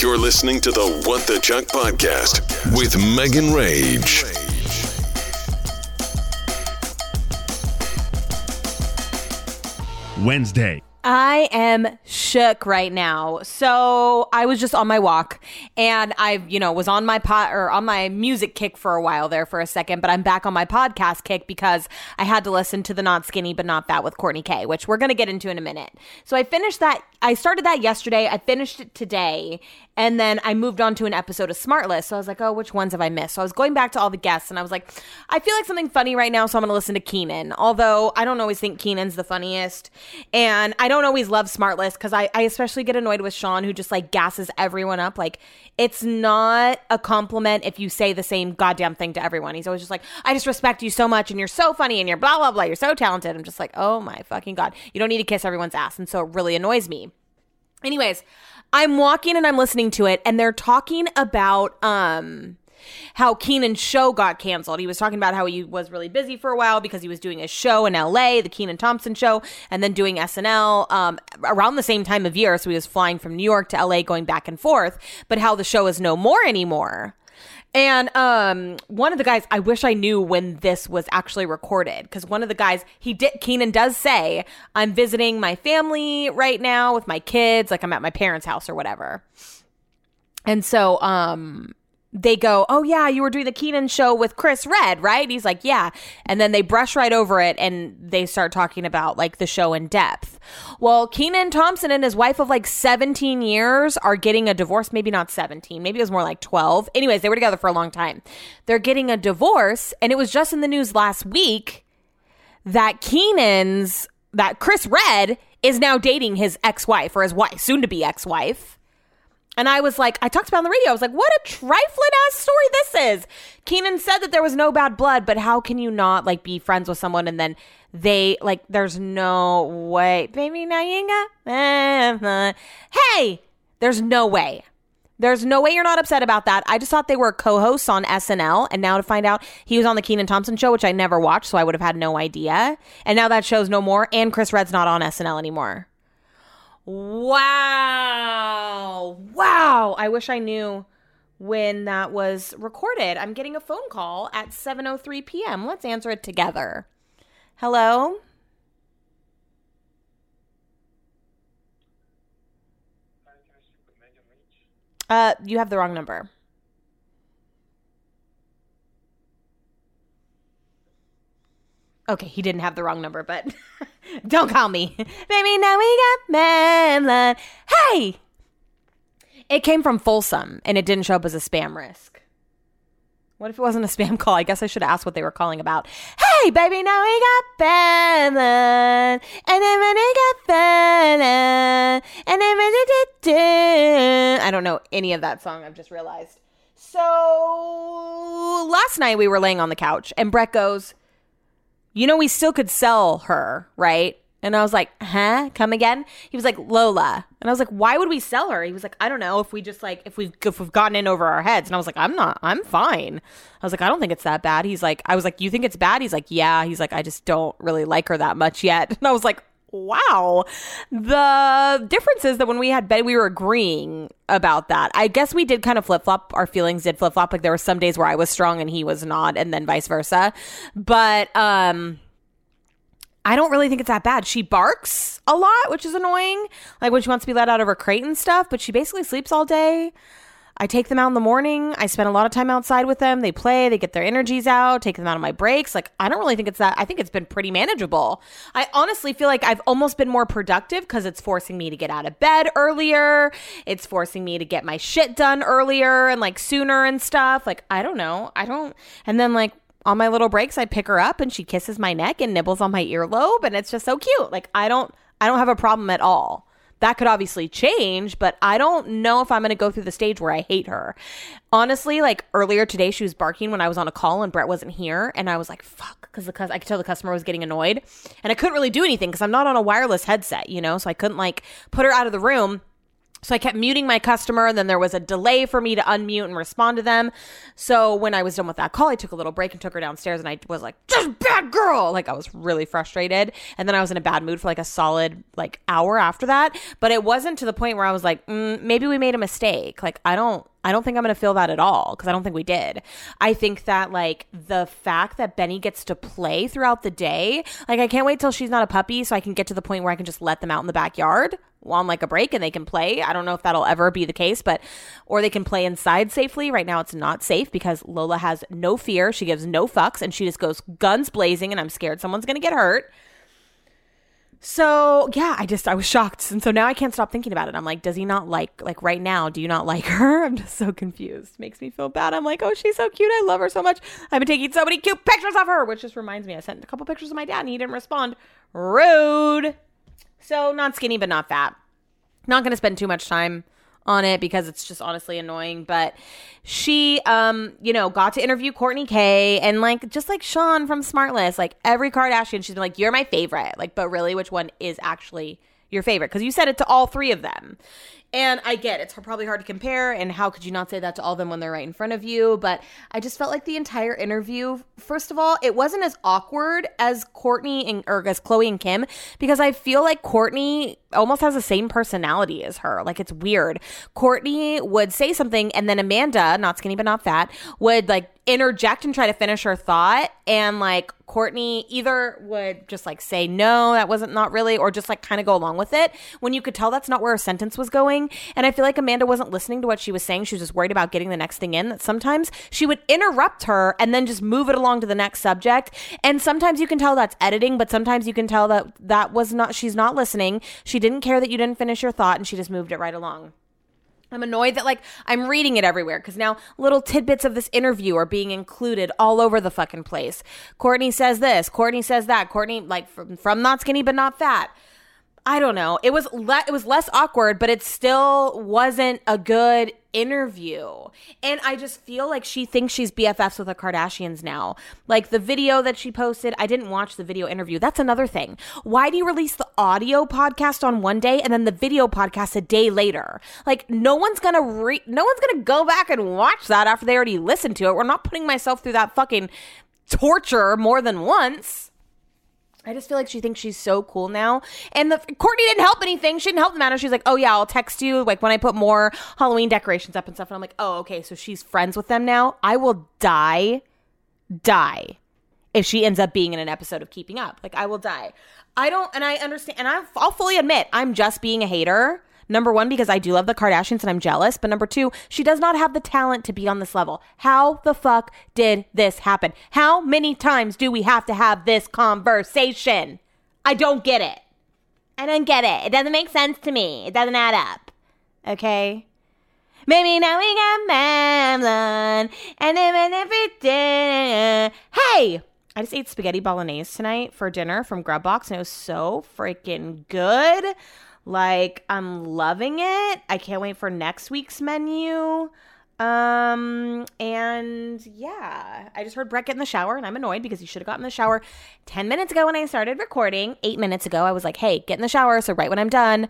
You're listening to the What the Chuck podcast with Megan Rage. Wednesday. I am shook right now. So I was just on my walk and I, you know, was on my pot or on my music kick for a while there for a second, but I'm back on my podcast kick because I had to listen to the not skinny but not that with Kourtney K, which we're going to get into in a minute. So I finished that. I started that yesterday. I finished it today and then I moved on to an episode of Smartless. So I was like, oh, which ones have I missed? So I was going back to all the guests and I was like, I feel like something funny right now. So I'm going to listen to Kenan, although I don't always think Kenan's the funniest. And I don't always love Smartless because I, I especially get annoyed with Sean who just like gasses everyone up. Like it's not a compliment if you say the same goddamn thing to everyone. He's always just like, I just respect you so much and you're so funny and you're blah, blah, blah. You're so talented. I'm just like, oh my fucking God. You don't need to kiss everyone's ass. And so it really annoys me. Anyways, I'm walking and I'm listening to it, and they're talking about um how Kenan's show got canceled. He was talking about how he was really busy for a while because he was doing a show in LA, the Kenan Thompson show, and then doing SNL um, around the same time of year. So he was flying from New York to LA, going back and forth. But how the show is no more anymore. And um, one of the guys, I wish I knew when this was actually recorded because one of the guys, he did, Kenan does say, I'm visiting my family right now with my kids, like I'm at my parents' house or whatever. And so, um, they go, Oh, yeah, you were doing the Kenan show with Chris Redd, right? He's like, Yeah. And then they brush right over it and they start talking about like the show in depth. Well, Kenan Thompson and his wife of like 17 years are getting a divorce. Maybe not 17, maybe it was more like 12. Anyways, they were together for a long time. They're getting a divorce. And it was just in the news last week that Kenan's, that Chris Redd is now dating his ex wife or his wife, soon to be ex wife. And I was like, I talked about on the radio. I was like, what a trifling ass story this is. Kenan said that there was no bad blood, but how can you not like be friends with someone and then they like there's no way. Baby, you Hey, there's no way. There's no way you're not upset about that. I just thought they were co-hosts on SNL, and now to find out he was on the Kenan Thompson show, which I never watched, so I would have had no idea. And now that show's no more, and Chris Redd's not on SNL anymore. Wow. Wow. I wish I knew when that was recorded. I'm getting a phone call at 7:03 p.m. Let's answer it together. Hello? Uh, you have the wrong number. Okay, he didn't have the wrong number, but don't call me. Baby, now we got man Madeline. Hey! It came from Folsom and it didn't show up as a spam risk. What if it wasn't a spam call? I guess I should ask what they were calling about. Hey, baby, now we got Madeline. And then when we got Madeline. And then when did I don't know any of that song, I've just realized. So last night we were laying on the couch and Brett goes, you know, we still could sell her, right? And I was like, huh? Come again? He was like, Lola. And I was like, why would we sell her? He was like, I don't know if we just like, if we've, if we've gotten in over our heads. And I was like, I'm not, I'm fine. I was like, I don't think it's that bad. He's like, I was like, you think it's bad? He's like, yeah. He's like, I just don't really like her that much yet. And I was like, wow. The difference is that when we had bed, we were agreeing about that. I guess we did kind of flip flop. Our feelings did flip flop. Like there were some days where I was strong and he was not, and then vice versa. But um, I don't really think it's that bad. She barks a lot, which is annoying. Like when she wants to be let out of her crate and stuff, but she basically sleeps all day. I take them out in the morning. I spend a lot of time outside with them. They play, they get their energies out, take them out on my breaks. Like, I don't really think it's that. I think it's been pretty manageable. I honestly feel like I've almost been more productive because it's forcing me to get out of bed earlier. It's forcing me to get my shit done earlier and like sooner and stuff. Like, I don't know. I don't. And then, like, on my little breaks, I pick her up and she kisses my neck and nibbles on my earlobe. And it's just so cute. Like, I don't. I don't have a problem at all. That could obviously change, but I don't know if I'm going to go through the stage where I hate her. Honestly, like earlier today, she was barking when I was on a call and Brett wasn't here. And I was like, fuck, because the I could tell the customer was getting annoyed. And I couldn't really do anything because I'm not on a wireless headset, you know? So I couldn't like put her out of the room So I kept muting my customer, and then there was a delay for me to unmute and respond to them. So when I was done with that call, I took a little break and took her downstairs, and I was like, "Just bad girl!" Like I was really frustrated, and then I was in a bad mood for like a solid like hour after that. But it wasn't to the point where I was like, mm, maybe we made a mistake. Like I don't, I don't think I'm gonna feel that at all because I don't think we did. I think that like the fact that Benny gets to play throughout the day, like I can't wait till she's not a puppy so I can get to the point where I can just let them out in the backyard on like a break and they can play. I don't know if that'll ever be the case, but or they can play inside safely. Right now it's not safe because Lola has no fear. She gives no fucks and she just goes guns blazing and I'm scared someone's going to get hurt. So, yeah, I just I was shocked. And so now I can't stop thinking about it. I'm like, does he not like like right now, do you not like her? I'm just so confused. Makes me feel bad. I'm like, "Oh, she's so cute. I love her so much. I've been taking so many cute pictures of her," which just reminds me I sent a couple pictures of my dad and he didn't respond. Rude. So, not skinny, but not fat. Not to spend too much time on it because it's just honestly annoying. But she, um, you know, got to interview Kourtney K and like just like Sean from Smartless, like every Kardashian, she's been like, "You're my favorite." Like, but really, which one is actually your favorite? Because you said it to all three of them. And I get it's probably hard to compare, and how could you not say that to all of them when they're right in front of you? But I just felt like the entire interview, first of all, it wasn't as awkward as Kourtney and or as Khloe and Kim because I feel like Kourtney almost has the same personality as her. Like it's weird. Kourtney would say something, and then Amanda, not skinny but not fat, would like interject and try to finish her thought, and like Kourtney either would just like say no, that wasn't not really, or just like kind of go along with it when you could tell that's not where her sentence was going. And I feel like Amanda wasn't listening to what she was saying. She was just worried about getting the next thing in. That sometimes she would interrupt her and then just move it along to the next subject. And sometimes you can tell that's editing, but sometimes you can tell that that was not, she's not listening. She didn't care that you didn't finish your thought and she just moved it right along. I'm annoyed that like I'm reading it everywhere because now little tidbits of this interview are being included all over the fucking place. Kourtney says this, Kourtney says that, Kourtney like from, from not skinny but not fat. I don't know. It was le- it was less awkward, but it still wasn't a good interview. And I just feel like she thinks she's BFFs with the Kardashians now. Like the video that she posted, I didn't watch the video interview. That's another thing. Why do you release the audio podcast on one day and then the video podcast a day later? Like no one's going to re- no one's going to go back and watch that after they already listened to it. We're not putting myself through that fucking torture more than once. I just feel like she thinks she's so cool now. And the Kourtney didn't help anything. She didn't help the matter. She's like, oh yeah, I'll text you like when I put more Halloween decorations up and stuff. And I'm like, oh, okay. So she's friends with them now. I will die, die if she ends up being in an episode of Keeping Up. Like I will die. I don't, and I understand, and I'll fully admit I'm just being a hater. Number one, because I do love the Kardashians and I'm jealous. But number two, she does not have the talent to be on this level. How the fuck did this happen? How many times do we have to have this conversation? I don't get it. I don't get it. It doesn't make sense to me. It doesn't add up. Okay? Maybe now we got Madeline and then everything. Hey! I just ate spaghetti bolognese tonight for dinner from Grubbox and it was so freaking good. Like I'm loving it. I can't wait for next week's menu. Um, and yeah, I just heard Brett get in the shower and I'm annoyed because he should have gotten in the shower 10 minutes ago when I started recording. Eight minutes ago, I was like, hey, get in the shower. So right when I'm done,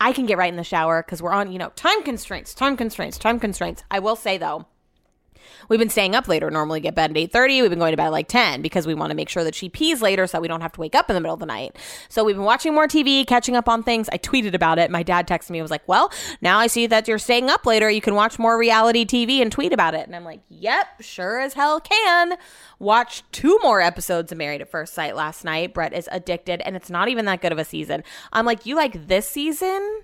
I can get right in the shower because we're on, you know, time constraints, time constraints, time constraints. I will say though, We've been staying up later, normally get bed at 8.30. We've been going to bed at like 10 because we want to make sure that she pees later so we don't have to wake up in the middle of the night. So we've been watching more TV, catching up on things. I tweeted about it. My dad texted me and was like, well, now I see that you're staying up later. You can watch more reality TV and tweet about it. And I'm like, yep, sure as hell can. Watch two more episodes of Married at First Sight last night. Brett is addicted and it's not even that good of a season. I'm like, you like this season?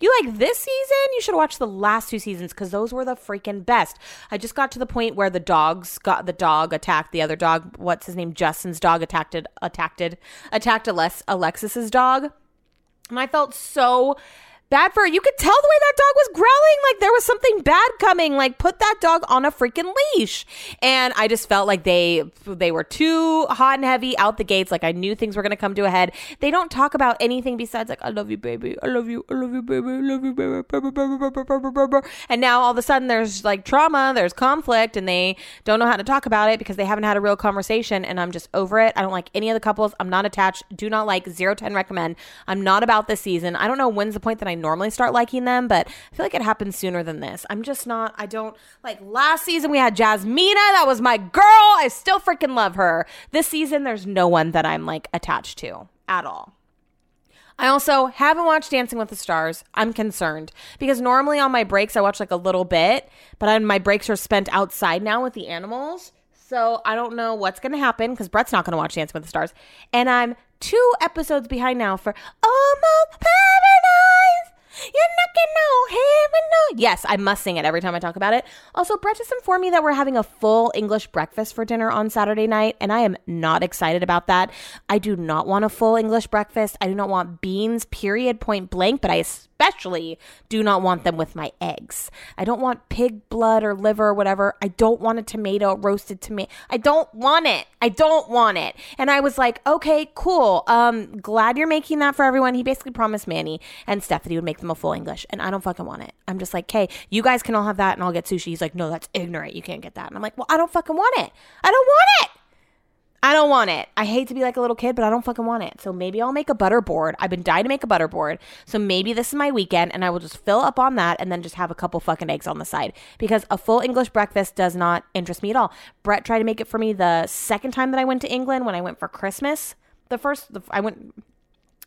You like this season? You should watch the last two seasons because those were the freaking best. I just got to the point where the dogs got the dog attacked the other dog. What's his name? Justin's dog attacked attacked attacked Alexis's dog, and I felt so bad for. You could tell the way that dog was growling, like there was something bad coming. Like put that dog on a freaking leash. And I just felt like they they were too hot and heavy out the gates. Like I knew things were gonna come to a head. They don't talk about anything besides like I love you, baby. I love you. I love you, baby. I love you, baby. And now all of a sudden there's like trauma, there's conflict, and they don't know how to talk about it because they haven't had a real conversation. And I'm just over it. I don't like any of the couples. I'm not attached. Do not like zero ten recommend. I'm not about this season. I don't know when's the point that I'm normally start liking them, but I feel like it happens sooner than this. I'm just not, I don't, like last season we had Jasmina. That was my girl. I still freaking love her. This season, there's no one that I'm like attached to at all. I also haven't watched Dancing with the Stars. I'm concerned because normally on my breaks I watch like a little bit, but I, my breaks are spent outside now with the animals. So I don't know what's going to happen because Brett's not going to watch Dancing with the Stars. And I'm two episodes behind now for Almost Paradise. You're knocking no heaven, no. Yes, I must sing it every time I talk about it. Also, Brett just informed me that we're having a full English breakfast for dinner on Saturday night, and I am not excited about that. I do not want a full English breakfast. I do not want beans, period, point blank, but I especially do not want them with my eggs. I don't want pig blood or liver or whatever. I don't want a tomato, roasted tomato. I don't want it. I don't want it. And I was like, okay, cool. Um, glad you're making that for everyone. He basically promised Manny and Steph that he would make them a full English, and I don't fucking want it. I'm just like, okay, you guys can all have that, and I'll get sushi. He's like, no, that's ignorant. You can't get that. And I'm like, well, I don't fucking want it. I don't want it. I don't want it. I hate to be like a little kid, but I don't fucking want it. So maybe I'll make a butter board. I've been dying to make a butter board. So maybe this is my weekend and I will just fill up on that and then just have a couple fucking eggs on the side because a full English breakfast does not interest me at all. Brett tried to make it for me the second time that I went to England when I went for Christmas. The first, the, I went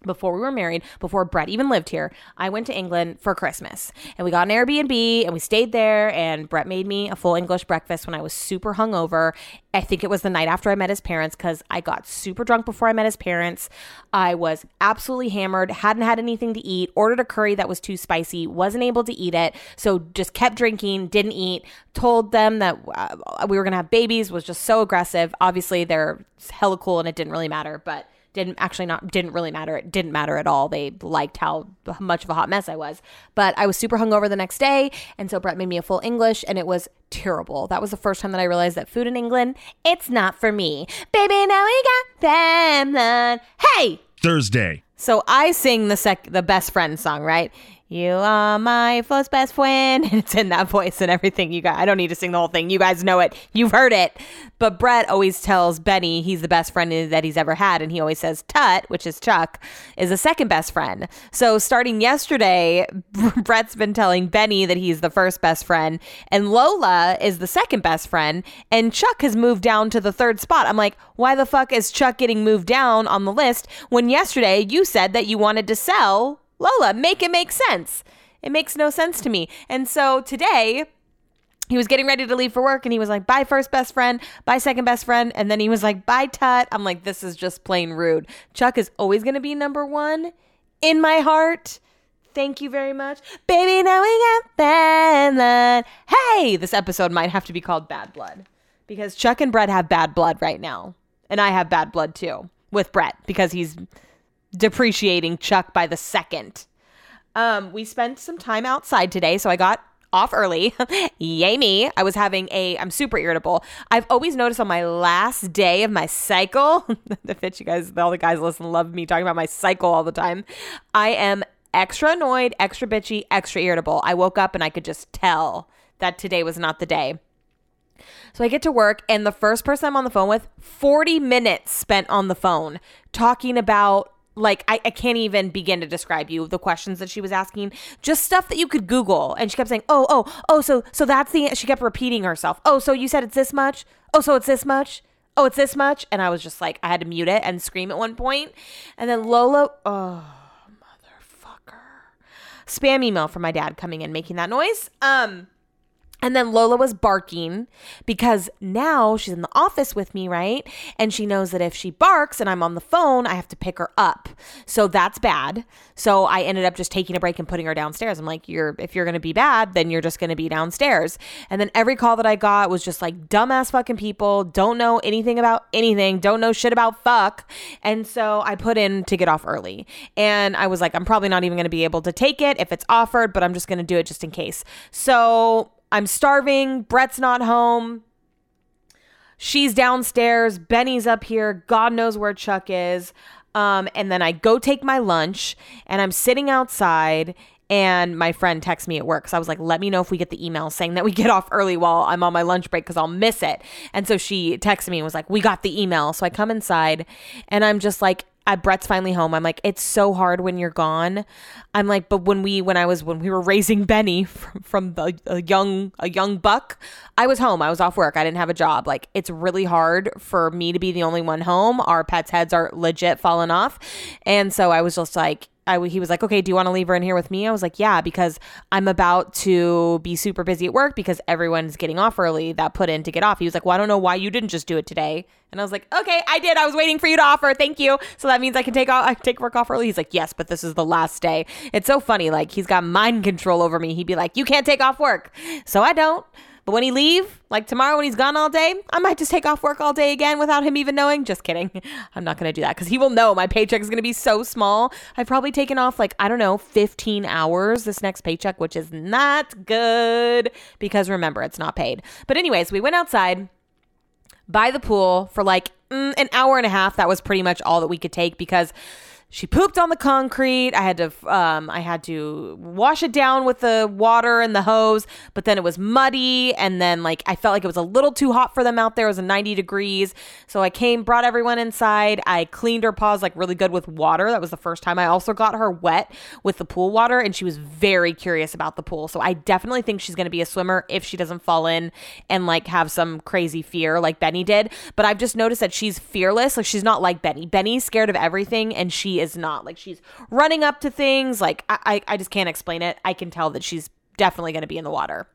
before we were married, before Brett even lived here, I went to England for Christmas and we got an Airbnb and we stayed there. And Brett made me a full English breakfast when I was super hungover. I think it was the night after I met his parents because I got super drunk before I met his parents. I was absolutely hammered, hadn't had anything to eat, ordered a curry that was too spicy, wasn't able to eat it. So just kept drinking, didn't eat, told them that uh, we were going to have babies, was just so aggressive. Obviously, they're hella cool and it didn't really matter, but didn't actually not didn't really matter. It didn't matter at all. They liked how much of a hot mess I was. But I was super hungover the next day, and so Brett made me a full English, and it was terrible. That was the first time that I realized that food in England, it's not for me. Baby, now we got them. Hey, Thursday. so I sing the sec the best friend song, right? You are my first best friend. And it's in that voice and everything. You guys, I don't need to sing the whole thing. You guys know it. You've heard it. But Brett always tells Benny he's the best friend that he's ever had. And he always says Tut, which is Chuck, is the second best friend. So starting yesterday, Brett's been telling Benny that he's the first best friend. And Lola is the second best friend. And Chuck has moved down to the third spot. I'm like, why the fuck is Chuck getting moved down on the list when yesterday you said that you wanted to sell Lola, make it make sense. It makes no sense to me. And so today, he was getting ready to leave for work and he was like, bye, first best friend, bye, second best friend. And then he was like, bye, Tut. I'm like, this is just plain rude. Chuck is always going to be number one in my heart. Thank you very much. Baby, now we got bad blood. Hey, this episode might have to be called Bad Blood because Chuck and Brett have bad blood right now. And I have bad blood too with Brett because he's depreciating Chuck by the second. Um, we spent some time outside today, so I got off early. Yay me. I was having a I'm super irritable. I've always noticed on my last day of my cycle, the fit you guys, all the guys listen love me talking about my cycle all the time. I am extra annoyed, extra bitchy, extra irritable. I woke up and I could just tell that today was not the day. So I get to work, and the first person I'm on the phone with, 40 minutes spent on the phone talking about like I, I can't even begin to describe you the questions that she was asking just stuff that you could google. And she kept saying oh oh oh so so that's the she kept repeating herself oh so you said it's this much? Oh so it's this much? Oh it's this much? And i was just like i had to mute it and scream at one point. And then lola oh motherfucker. Spam email from my dad coming in making that noise. Um and then Lola was barking because now she's in the office with me, right? And she knows that if she barks and I'm on the phone, I have to pick her up. So that's bad. So I ended up just taking a break and putting her downstairs. I'm like, "You're if you're to be bad, then you're just to be downstairs." And then every call that I got was just like dumbass fucking people, don't know anything about anything, don't know shit about fuck. And so I put in to get off early. And I was like, I'm probably not even to be able to take it if it's offered, but I'm just to do it just in case. So I'm starving. Brett's not home. She's downstairs. Benny's up here. God knows where Chuck is. Um, and then I go take my lunch and I'm sitting outside And my friend texts me at work. So I was like, let me know if we get the email saying that we get off early while I'm on my lunch break because I'll miss it. And so she texted me and was like, we got the email. So I come inside and I'm just like, uh, Brett's finally home. I'm like, it's so hard when you're gone. I'm like, but when we when I was when we were raising Benny from, from a young a young buck, I was home. I was off work. I didn't have a job. Like it's really hard for me to be the only one home. Our pets' heads are legit falling off, and so I was just like, I, he was like, okay, do you want to leave her in here with me? I was like, yeah, because I'm about to be super busy at work because everyone's getting off early that put in to get off. He was like, well, I don't know why you didn't just do it today. And I was like, okay, I did. I was waiting for you to offer. Thank you. So that means I can take off, I can take work off early. He's like, yes, but this is the last day. It's so funny. Like he's got mind control over me. He'd be like, you can't take off work. So I don't. But when he leave, like tomorrow when he's gone all day, I might just take off work all day again without him even knowing. Just kidding. I'm not going to do that because he will know my paycheck is going to be so small. I've probably taken off like, I don't know, 15 hours this next paycheck, which is not good because remember, it's not paid. But, anyways, we went outside by the pool for like mm, an hour and a half. That was pretty much all that we could take because she pooped on the concrete. I had to um, I had to wash it down with the water and the hose, but then it was muddy and then like I felt like it was a little too hot for them out there. It was 90 degrees. So I came, brought everyone inside. I cleaned her paws like really good with water. That was the first time. I also got her wet with the pool water and she was very curious about the pool. So I definitely think she's going to be a swimmer if she doesn't fall in and like have some crazy fear like Benny did. But I've just noticed that she's fearless. Like she's not like Benny. Benny's scared of everything and she is not. Like she's running up to things. Like I, I, I just can't explain it. I can tell that she's definitely going to be in the water.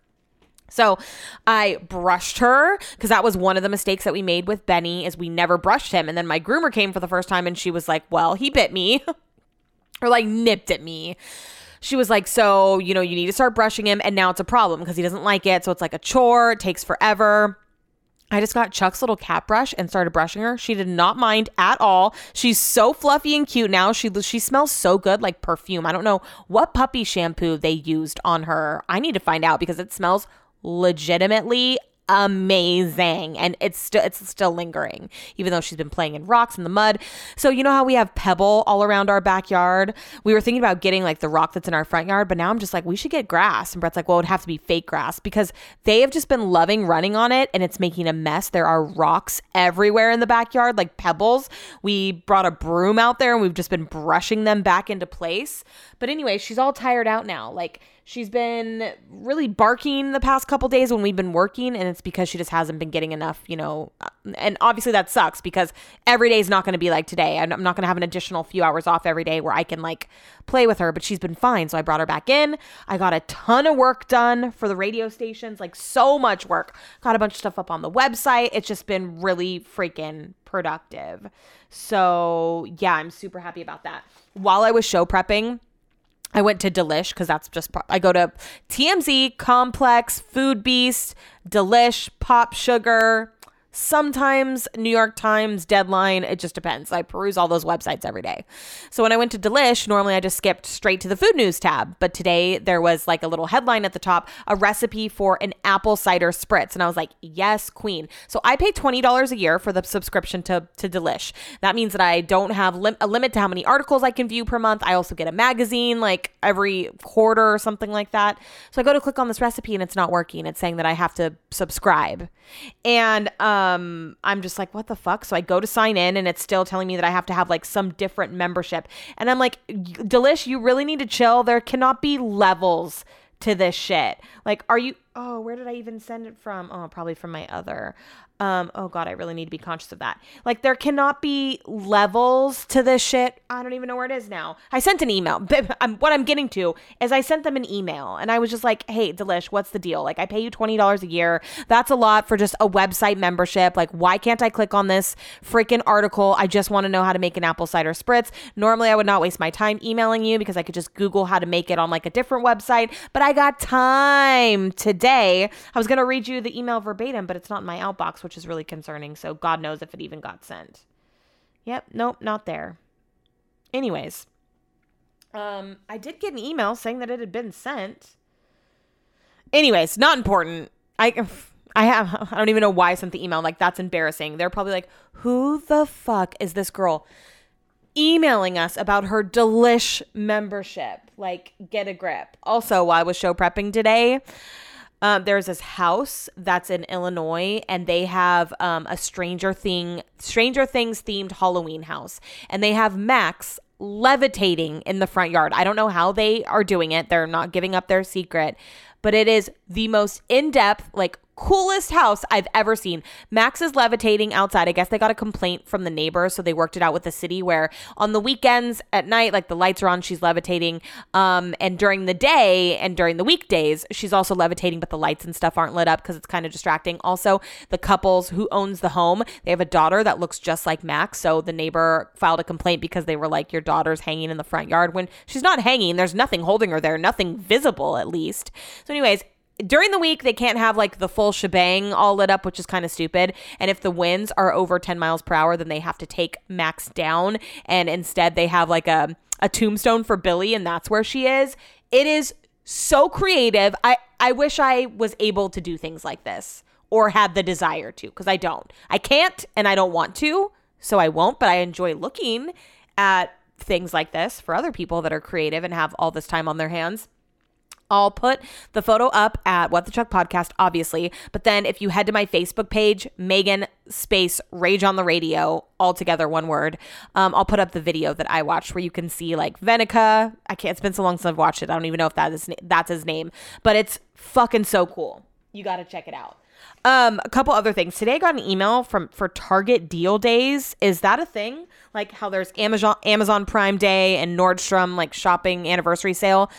So I brushed her because that was one of the mistakes that we made with Benny is we never brushed him. And then my groomer came for the first time and she was like, well, he bit me or like nipped at me she was like, So, you know, you need to start brushing him. And now it's a problem because he doesn't like it. So it's like a chore, it takes forever. I just got Chuck's little cat brush and started brushing her. She did not mind at all. She's so fluffy and cute now. She she smells so good like perfume. I don't know what puppy shampoo they used on her. I need to find out because it smells legitimately amazing. And it's still it's still lingering even though she's been playing in rocks in the mud. So you know how we have pebble all around our backyard? We were thinking about getting like the rock that's in our front yard but now i'm just like we should get grass. And brett's like well it would have to be fake grass because they have just been loving running on it and it's making a mess. There are rocks everywhere in the backyard like pebbles. We brought a broom out there and we've just been brushing them back into place. But anyway she's all tired out now. Like She's been really barking the past couple days when we've been working, and it's because she just hasn't been getting enough, you know. Uh, and obviously that sucks because every day is not going to be like today. I'm not going to have an additional few hours off every day where I can like play with her, but she's been fine. So I brought her back in. I got a ton of work done for the radio stations, like so much work. Got a bunch of stuff up on the website. It's just been really freaking productive. So yeah, I'm super happy about that. While I was show prepping, I went to Delish because that's just I go to TMZ, Complex, Food Beast, Delish, Pop Sugar, sometimes New York Times, Deadline. It just depends. I peruse all those websites every day. So when I went to Delish, normally I just skipped straight to the food news tab. But today there was like a little headline at the top, a recipe for an apple cider spritz. And I was like, yes, queen. So I pay $20 a year for the subscription to, to Delish. That means that I don't have lim- a limit to how many articles I can view per month. I also get a magazine like every quarter or something like that. So I go to click on this recipe and it's not working. It's saying that I have to subscribe. And, um, um I'm just like what the fuck? So I go to sign in and it's still telling me that I have to have like some different membership. And I'm like Delish you really need to chill. There cannot be levels to this shit. Like are you oh where did I even send it from oh probably from my other um, oh god, I really need to be conscious of that. Like there cannot be levels to this shit. I don't even know where it is now. I sent an email. I'm, what I'm getting to is I sent them an email and I was just like, "Hey, Delish, what's the deal? Like I pay you $20 a year. That's a lot for just a website membership. Like why can't I click on this freaking article? I just want to know how to make an apple cider spritz. Normally I would not waste my time emailing you because I could just Google how to make it on like a different website, but I got time today. I was going to read you the email verbatim, but it's not in my outbox, which is really concerning. So God knows if it even got sent. Yep, nope, not there. Anyways, um, I did get an email saying that it had been sent. Anyways, not important. I I have I don't even know why I sent the email. Like that's embarrassing. They're probably like, "Who the fuck is this girl?" emailing us about her delish membership. Like, get a grip. Also, while I was show prepping today, um, there's this house that's in Illinois, and they have um, a Stranger Thing, Stranger Things themed Halloween house, and they have Max levitating in the front yard. I don't know how they are doing it. They're not giving up their secret, but it is the most in depth, like coolest house I've ever seen. Max is levitating outside. I guess they got a complaint from the neighbor, so they worked it out with the city where on the weekends at night, like the lights are on, she's levitating. Um, and during the day and during the weekdays, she's also levitating, but the lights and stuff aren't lit up because it's kind of distracting. Also, the couples who owns the home, they have a daughter that looks just like Max. So the neighbor filed a complaint because they were like, Your daughter's hanging in the front yard when she's not hanging. There's nothing holding her there, nothing visible at least. So, anyways, during the week they can't have like the full shebang all lit up which is kind of stupid. And if the winds are over 10 miles per hour then they have to take max down. And instead they have like a, a tombstone for billy and that's where she is. It is so creative. I i wish i was able to do things like this or had the desire to because i don't. I can't and i don't want to so i won't but i enjoy looking at things like this for other people that are creative and have all this time on their hands I'll put the photo up at What the Chuck podcast, obviously. But then if you head to my Facebook page, Megan space Rage on the Radio, all together, one word, um, I'll put up the video that I watched where you can see like Venica. I can't, it's been so long since I've watched it. I don't even know if that is, that's his name, but it's fucking so cool. You got to check it out. Um, a couple other things. Today I got an email from for Target deal days. Is that a thing? Like how there's Amazon Amazon Prime Day and Nordstrom like shopping anniversary sale.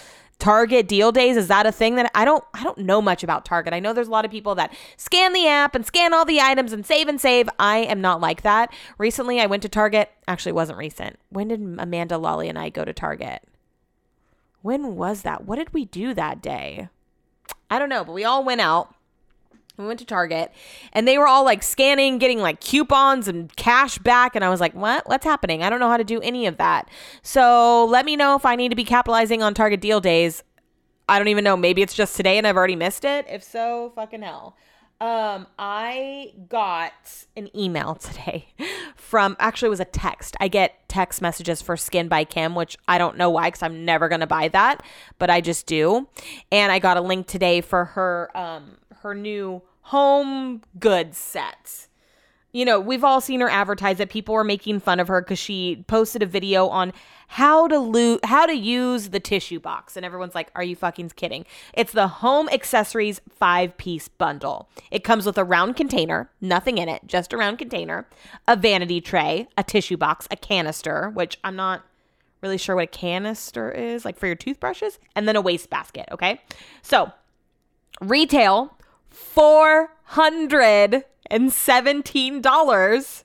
Target deal days is that a thing that I don't I don't know much about Target. I know there's a lot of people that scan the app and scan all the items and save and save. I am not like that. Recently I went to Target. Actually, it wasn't recent. When did Amanda Lolly and I go to Target? When was that? What did we do that day? I don't know, but we all went out we went to Target and they were all like scanning, getting like coupons and cash back. And I was like, what? What's happening? I don't know how to do any of that. So let me know if I need to be capitalizing on Target deal days. I don't even know. Maybe it's just today and I've already missed it. If so, fucking hell. Um, I got an email today from actually it was a text. I get text messages for Skin by Kim, which I don't know why because I'm never gonna buy that, but I just do. And I got a link today for her um her new home goods set. You know, we've all seen her advertise that People were making fun of her because she posted a video on how to lo- how to use the tissue box, and everyone's like, "Are you fucking kidding?" It's the home accessories five piece bundle. It comes with a round container, nothing in it, just a round container, a vanity tray, a tissue box, a canister, which I'm not really sure what a canister is, like for your toothbrushes, and then a waste basket. Okay, so retail $417.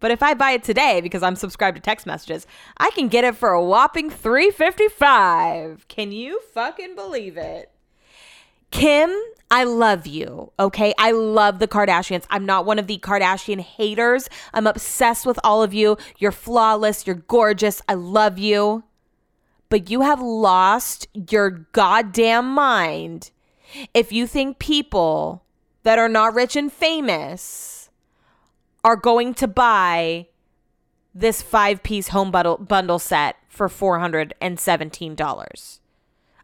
But if I buy it today because I'm subscribed to text messages, I can get it for a whopping 355. Can you fucking believe it? Kim, I love you. Okay. I love the Kardashians. I'm not one of the Kardashian haters. I'm obsessed with all of you. You're flawless. You're gorgeous. I love you. But you have lost your goddamn mind if you think people that are not rich and famous are going to buy this five piece home bundle, bundle set for $417,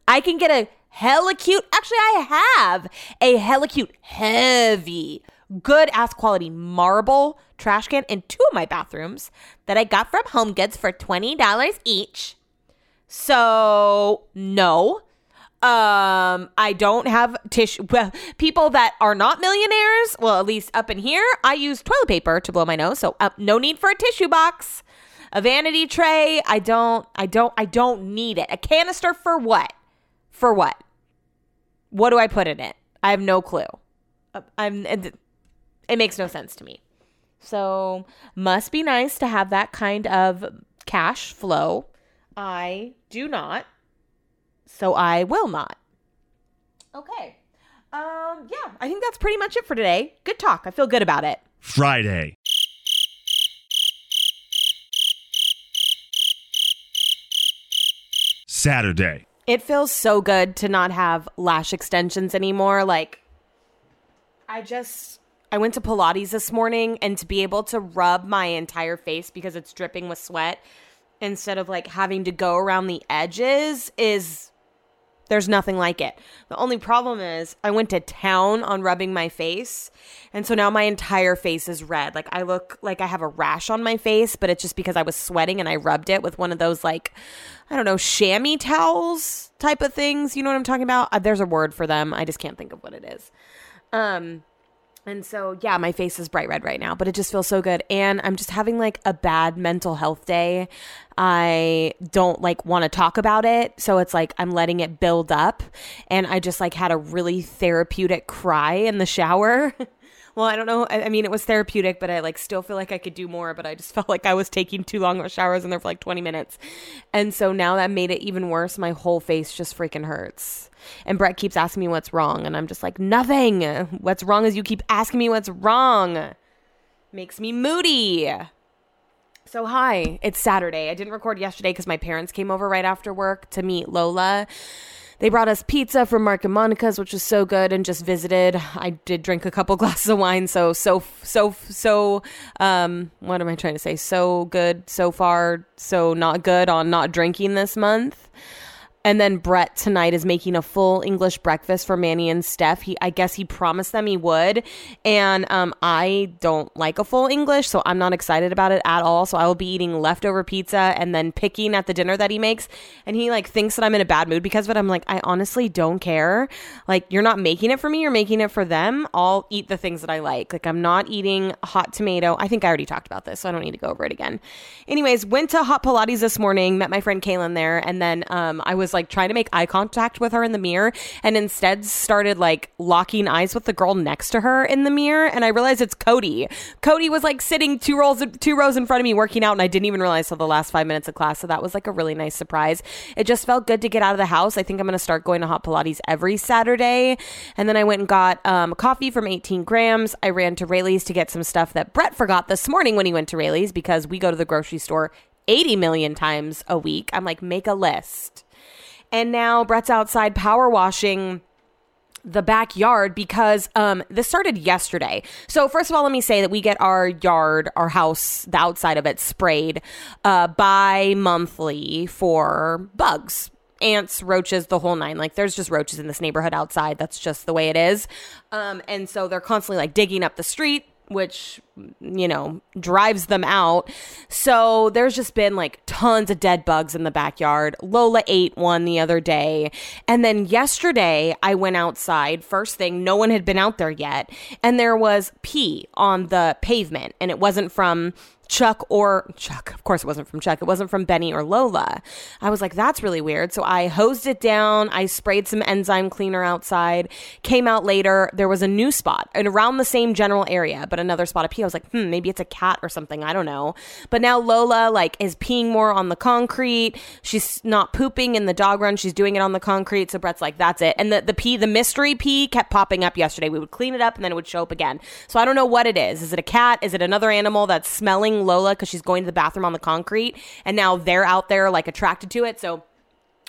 I can get a hella cute, actually, I have a hella cute, heavy, good ass quality marble trash can in two of my bathrooms that I got from Home Goods for $20 each. So, no, um, I don't have tissue. Well, people that are not millionaires, well, at least up in here, I use toilet paper to blow my nose. So, uh, no need for a tissue box. A vanity tray, I don't, I don't, I don't need it. A canister for what? For what? What do I put in it? I have no clue. Uh, I'm. It, it makes no sense to me. So, must be nice to have that kind of cash flow. I do not so I will not. Okay. Um, yeah, I think that's pretty much it for today. Good talk. I feel good about it. Friday. Saturday. It feels so good to not have lash extensions anymore. Like, I just, I went to Pilates this morning and to be able to rub my entire face because it's dripping with sweat instead of like having to go around the edges is there's nothing like it. The only problem is I went to town on rubbing my face. And so now my entire face is red. Like I look like I have a rash on my face, but it's just because I was sweating and I rubbed it with one of those like I don't know, chamois towels type of things. You know what I'm talking about? Uh, there's a word for them. I just can't think of what it is. Um and so, yeah, my face is bright red right now, but it just feels so good. And I'm just having like a bad mental health day. I don't like want to talk about it. So it's like I'm letting it build up. And I just like had a really therapeutic cry in the shower. well, I don't know. I, I, mean, it was therapeutic, but I like still feel like I could do more. But I just felt like I was taking too long of showers in there for like 20 minutes. And so now that made it even worse. My whole face just freaking hurts. And Brett keeps asking me what's wrong. And I'm just like, nothing. What's wrong is you keep asking me what's wrong. Makes me moody. So, hi, it's Saturday. I didn't record yesterday because my parents came over right after work to meet Lola. They brought us pizza from Mark and Monica's, which was so good, and just visited. I did drink a couple glasses of wine, so so so so. Um, what am I trying to say? So good so far, so not good on not drinking this month. And then Brett tonight is making a full English breakfast for Manny and Steph. He, I guess he promised them he would. And um, I don't like a full English, so I'm not excited about it at all. So I will be eating leftover pizza and then picking at the dinner that he makes. And he like thinks that I'm in a bad mood because of it. I'm like, I honestly don't care. Like, you're not making it for me, you're making it for them. I'll eat the things that I like. Like, I'm not eating hot tomato. I think I already talked about this, so I don't need to go over it again. Anyways, went to Hot Pilates this morning, met my friend Kaylin there, and then um, I was like trying to make eye contact with her in the mirror and instead started like locking eyes with the girl next to her in the mirror. And I realized it's Cody. Cody was like sitting two rows, two rows in front of me working out. And I didn't even realize till the last five minutes of class. So that was like a really nice surprise. It just felt good to get out of the house. I think I'm going to start going to hot Pilates every Saturday. And then I went and got um, coffee from 18 grams. I ran to Raley's to get some stuff that Brett forgot this morning when he went to Raley's because we go to the grocery store 80 million times a week. I'm like, make a list. And now Brett's outside power washing the backyard because um, this started yesterday. So first of all, let me say that we get our yard, our house, the outside of it sprayed uh, bi-monthly for bugs. Ants, roaches, the whole nine. Like, there's just roaches in this neighborhood outside. That's just the way it is. Um, and so they're constantly like digging up the street, which you know drives them out. So there's just been like tons of dead bugs in the backyard. Lola ate one the other day. And then yesterday i went outside. First thing no one had been out there yet. And there was pee on the pavement. And it wasn't from Chuck or Chuck. Of course, it wasn't from Chuck. It wasn't from Benny or Lola. I was like, that's really weird. So I hosed it down. I sprayed some enzyme cleaner outside. Came out later. There was a new spot and around the same general area, but another spot of pee. I was like, hmm, maybe it's a cat or something. I don't know. But now Lola like is peeing more on the concrete. She's not pooping in the dog run. She's doing it on the concrete. So Brett's like, that's it. And the, the pee, the mystery pee kept popping up yesterday. We would clean it up and then it would show up again. So I don't know what it is. Is it a cat? Is it another animal that's smelling Lola because she's going to the bathroom on the concrete, and now they're out there like attracted to it. So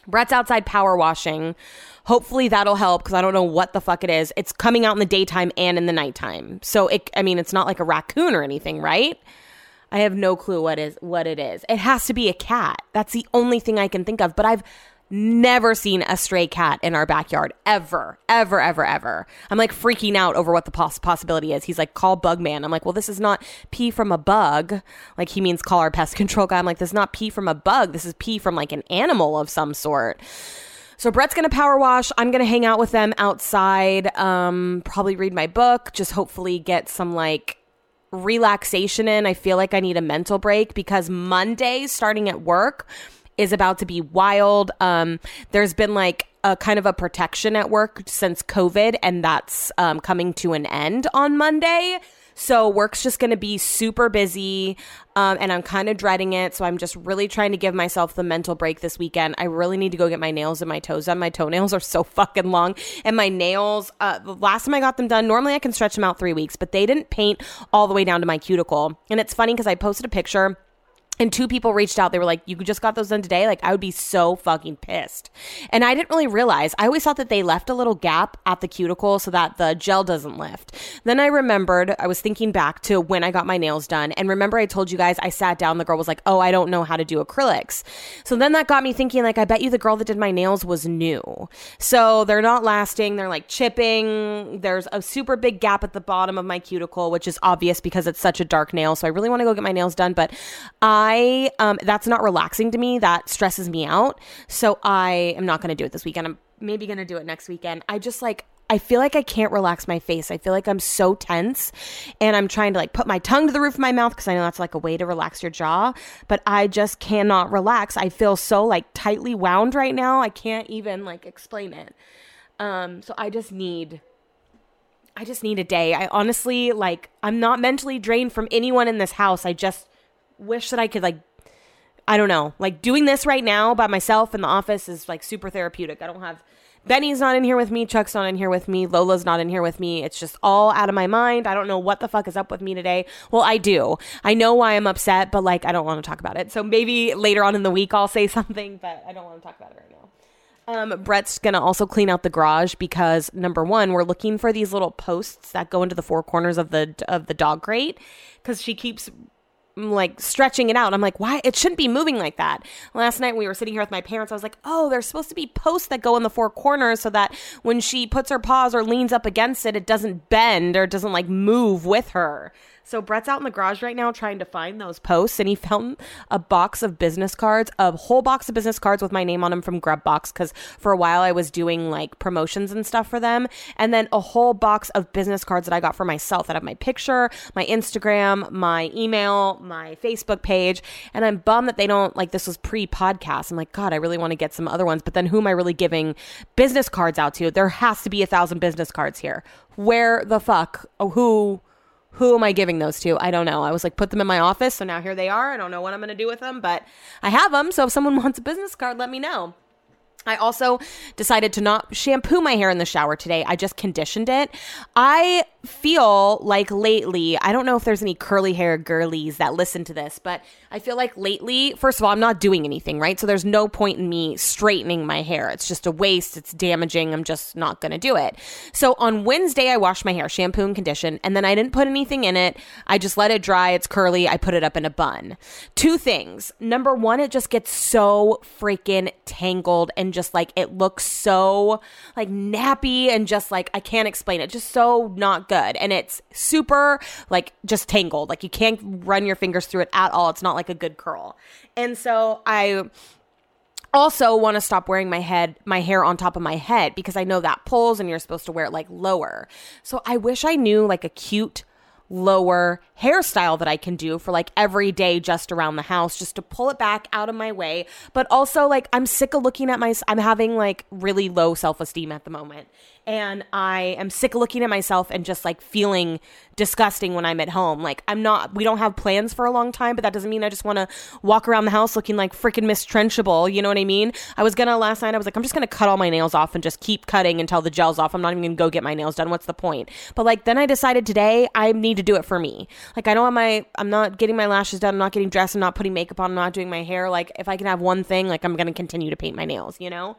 Brett's outside power washing. Hopefully that'll help because I don't know what the fuck it is. It's coming out in the daytime and in the nighttime. So it, I mean, it's not like a raccoon or anything, right? I have no clue what is what it is. It has to be a cat. That's the only thing I can think of. But I've never seen a stray cat in our backyard ever, ever, ever, ever. I'm like freaking out over what the poss- possibility is. He's like, call Bugman. I'm like, well, this is not pee from a bug. Like he means call our pest control guy. I'm like, this is not pee from a bug. This is pee from like an animal of some sort. So Brett's gonna power wash. I'm gonna hang out with them outside. Um, probably read my book. Just hopefully get some like relaxation in. I feel like I need a mental break because Monday, starting at work is about to be wild. Um, there's been like a kind of a protection at work since COVID, and that's um, coming to an end on Monday. So work's just going to be super busy, um, and I'm kind of dreading it. So I'm just really trying to give myself the mental break this weekend. I really need to go get my nails and my toes done. My toenails are so fucking long, and my nails. Uh, the last time I got them done, normally I can stretch them out three weeks, but they didn't paint all the way down to my cuticle. And it's funny because I posted a picture and two people reached out. They were like, You just got those done today? Like, I would be so fucking pissed. And I didn't really realize. I always thought that they left a little gap at the cuticle so that the gel doesn't lift. Then I remembered, I was thinking back to when I got my nails done. And remember, I told you guys, I sat down, the girl was like, Oh, I don't know how to do acrylics. So then that got me thinking, like, I bet you the girl that did my nails was new. So they're not lasting. They're like chipping. There's a super big gap at the bottom of my cuticle, which is obvious because it's such a dark nail. So I really want to go get my nails done. But I I um that's not relaxing to me. That stresses me out. So I am not going to do it this weekend. I'm maybe going to do it next weekend. I just like I feel like I can't relax my face. I feel like I'm so tense and I'm trying to like put my tongue to the roof of my mouth because I know that's like a way to relax your jaw, but I just cannot relax. I feel so like tightly wound right now. I can't even like explain it. Um so I just need I just need a day. I honestly like I'm not mentally drained from anyone in this house. I just wish that I could like I don't know, like doing this right now by myself in the office is like super therapeutic. I don't have Benny's not in here with me, Chuck's not in here with me, Lola's not in here with me. It's just all out of my mind. I don't know what the fuck is up with me today. Well, I do. I know why I'm upset, but like I don't want to talk about it. So maybe later on in the week I'll say something, but I don't want to talk about it right now. Um, Brett's gonna also clean out the garage because number one, we're looking for these little posts that go into the four corners of the of the dog crate because she keeps like stretching it out. I'm like, why? It shouldn't be moving like that. Last night we were sitting here with my parents. I was like, oh, there's supposed to be posts that go in the four corners so that when she puts her paws or leans up against it, it doesn't bend or doesn't like move with her. So Brett's out in the garage right now trying to find those posts, and he found a box of business cards, a whole box of business cards with my name on them from Grubbox, because for a while I was doing like promotions and stuff for them, and then a whole box of business cards that I got for myself that have my picture, my Instagram, my email, my Facebook page, and I'm bummed that they don't like this was pre-podcast. I'm like, God, I really want to get some other ones, but then who am I really giving business cards out to? There has to be a thousand business cards here. Where the fuck? Who? Who am I giving those to? I don't know. I was like, put them in my office. So now here they are. I don't know what I'm going to do with them, but I have them. So if someone wants a business card, let me know. I also decided to not shampoo my hair in the shower today. I just conditioned it. I feel like lately, I don't know if there's any curly hair girlies that listen to this, but I feel like lately, first of all, I'm not doing anything, right? So there's no point in me straightening my hair. It's just a waste. It's damaging. I'm just not going to do it. So on Wednesday, I washed my hair, shampoo and condition, and then I didn't put anything in it. I just let it dry. It's curly. I put it up in a bun. Two things. Number one, it just gets so freaking tangled and just like it looks so like nappy and just like I can't explain it. Just so not good. And it's super like just tangled. Like you can't run your fingers through it at all. It's not like a good curl. And so I also want to stop wearing my head my hair on top of my head because I know that pulls and you're supposed to wear it like lower. So I wish I knew like a cute lower hairstyle that I can do for like every day just around the house just to pull it back out of my way. But also like I'm sick of looking at my I'm having like really low self-esteem at the moment and I am sick of looking at myself and just like feeling disgusting when I'm at home. Like I'm not we don't have plans for a long time, but that doesn't mean I just want to walk around the house looking like freaking Miss Trunchbull, you know what I mean? I was going to last night I was like I'm just going to cut all my nails off and just keep cutting until the gel's off. I'm not even going to go get my nails done. What's the point? But like then I decided today I need to do it for me. Like I don't want my I'm not getting my lashes done, I'm not getting dressed, I'm not putting makeup on, I'm not doing my hair. Like if I can have one thing, like I'm going to continue to paint my nails, you know?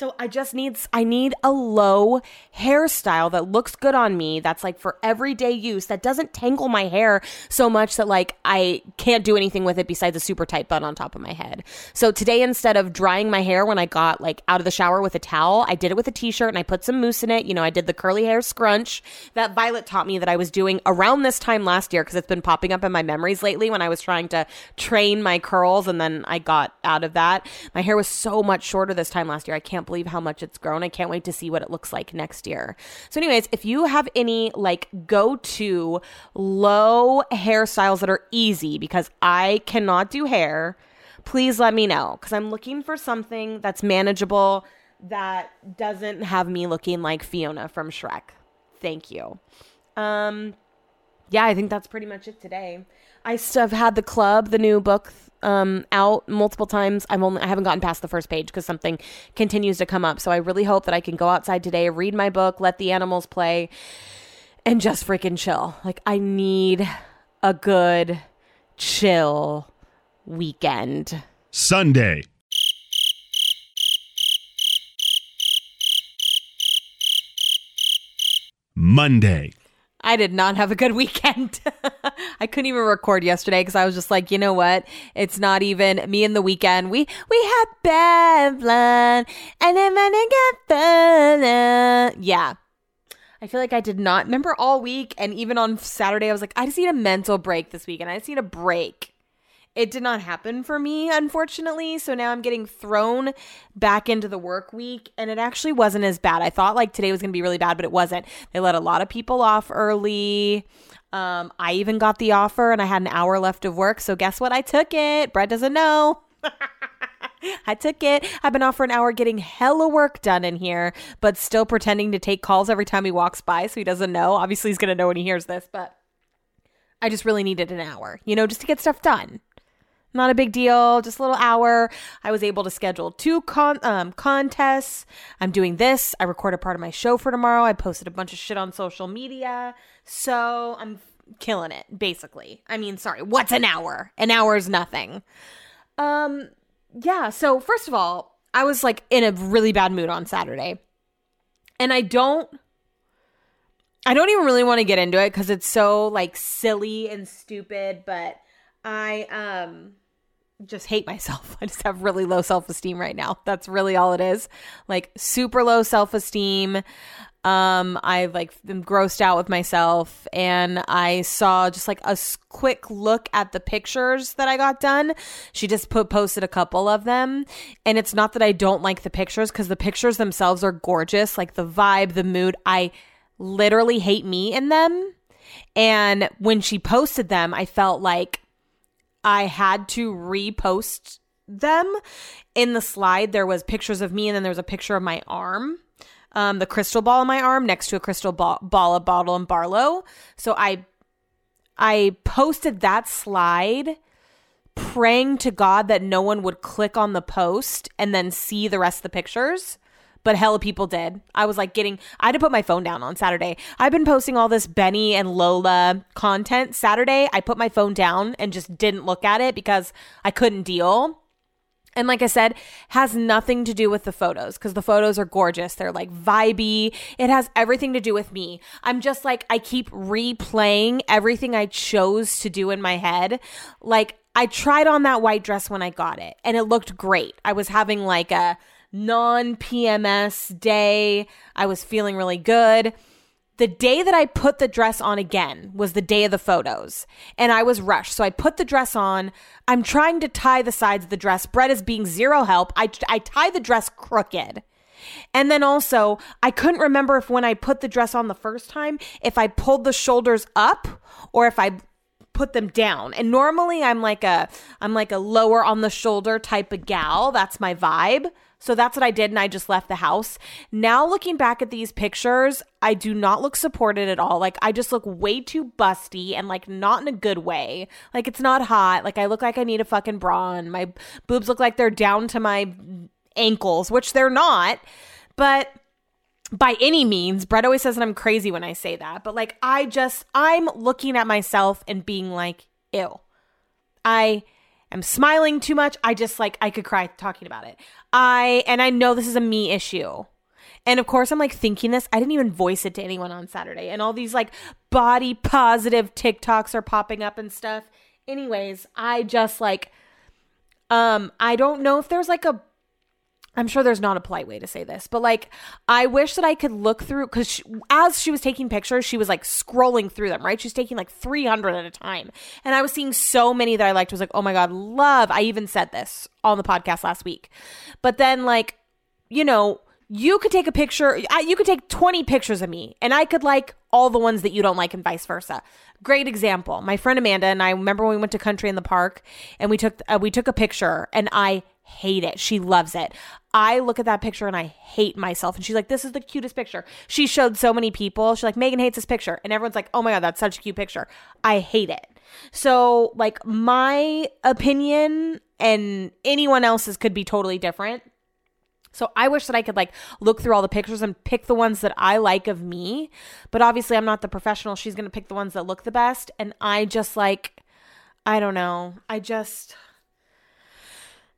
So I just need I need a low hairstyle that looks good on me that's like for everyday use that doesn't tangle my hair so much that like I can't do anything with it besides a super tight bun on top of my head. So today instead of drying my hair when I got like out of the shower with a towel, I did it with a t-shirt and I put some mousse in it. You know, I did the curly hair scrunch that Violet taught me that I was doing around this time last year because it's been popping up in my memories lately when I was trying to train my curls and then I got out of that. My hair was so much shorter this time last year. I can't believe how much it's grown. I can't wait to see what it looks like next year. So, anyways, if you have any like go to low hairstyles that are easy, because I cannot do hair, please let me know because I'm looking for something that's manageable that doesn't have me looking like Fiona from Shrek. Thank you. Um, yeah, I think that's pretty much it today. I still have had the club, the new book um, out multiple times. I'm only I haven't gotten past the first page because something continues to come up. So I really hope that I can go outside today, read my book, let the animals play, and just freaking chill. Like I need a good chill weekend? Sunday. Monday. I did not have a good weekend. I couldn't even record yesterday because I was just like, you know what? It's not even me and the weekend. We we had bad blood and then get Yeah. I feel like I did not remember all week and even on Saturday I was like, I just need a mental break this weekend. I just need a break. It did not happen for me, unfortunately. So now I'm getting thrown back into the work week, and it actually wasn't as bad. I thought like today was going to be really bad, but it wasn't. They let a lot of people off early. Um, I even got the offer, and I had an hour left of work. So guess what? I took it. Brett doesn't know. I took it. I've been off for an hour getting hella work done in here, but still pretending to take calls every time he walks by so he doesn't know. Obviously, he's going to know when he hears this, but I just really needed an hour, you know, just to get stuff done. Not a big deal, just a little hour. I was able to schedule two con- um, contests. I'm doing this. I recorded part of my show for tomorrow. I posted a bunch of shit on social media. So I'm killing it, basically. I mean, sorry, what's an hour? An hour is nothing. Um, yeah, so first of all, I was like in a really bad mood on Saturday. And I don't I don't even really want to get into it cuz it's so like silly and stupid, but I um just hate myself. I just have really low self esteem right now. That's really all it is. Like super low self esteem. Um, I like am grossed out with myself, and I saw just like a quick look at the pictures that I got done. She just put posted a couple of them, and it's not that I don't like the pictures because the pictures themselves are gorgeous. Like the vibe, the mood. I literally hate me in them, and when she posted them, I felt like I had to repost them. In the slide, there was pictures of me, and then there was a picture of my arm, um, the crystal ball on my arm next to a crystal ball, ball bottle and Barlow. So I, I posted that slide, praying to God that no one would click on the post and then see the rest of the pictures but hella people did. I was like getting, I had to put my phone down on Saturday. I've been posting all this Benny and Lola content. Saturday, I put my phone down and just didn't look at it because I couldn't deal. And like I said, has nothing to do with the photos because the photos are gorgeous. They're like vibey. It has everything to do with me. I'm just like, I keep replaying everything I chose to do in my head. Like, I tried on that white dress when I got it and it looked great. I was having like a, non PMS day. I was feeling really good. The day that I put the dress on again was the day of the photos, and I was rushed. So I put the dress on. I'm trying to tie the sides of the dress. Brett is being zero help. I, I tie the dress crooked. And then also, I couldn't remember if when I put the dress on the first time, if I pulled the shoulders up or if I put them down. And normally I'm like a I'm like a lower on the shoulder type of gal. That's my vibe. So that's what I did and I just left the house. Now looking back at these pictures, I do not look supported at all. Like I just look way too busty and like not in a good way. Like it's not hot. Like I look like I need a fucking bra and my boobs look like they're down to my ankles, which they're not. But by any means, Brett always says that I'm crazy when I say that, but like I just I'm looking at myself and being like, ew. I am smiling too much. I just like I could cry talking about it. I and I know this is a me issue. And of course, I'm like thinking this. I didn't even voice it to anyone on Saturday. And all these like body positive TikToks are popping up and stuff. Anyways, I just like, um, I don't know if there's like a I'm sure there's not a polite way to say this, but like, I wish that I could look through because as she was taking pictures, she was like scrolling through them, right? She's taking like 300 at a time. And I was seeing so many that I liked. Was like, oh my God, love. I even said this on the podcast last week. But then, like, you know, you could take a picture, you could take 20 pictures of me, and I could like all the ones that you don't like, and vice versa. Great example. My friend Amanda and I remember when we went to country in the park, and we took uh, we took a picture, and I hate it. She loves it. I look at that picture and I hate myself. And she's like, this is the cutest picture. She showed so many people. She's like, Megan hates this picture. And everyone's like, oh my God, that's such a cute picture. I hate it. So, like, my opinion and anyone else's could be totally different. So I wish that I could like look through all the pictures and pick the ones that I like of me. But obviously I'm not the professional. She's going to pick the ones that look the best and I just like I don't know. I just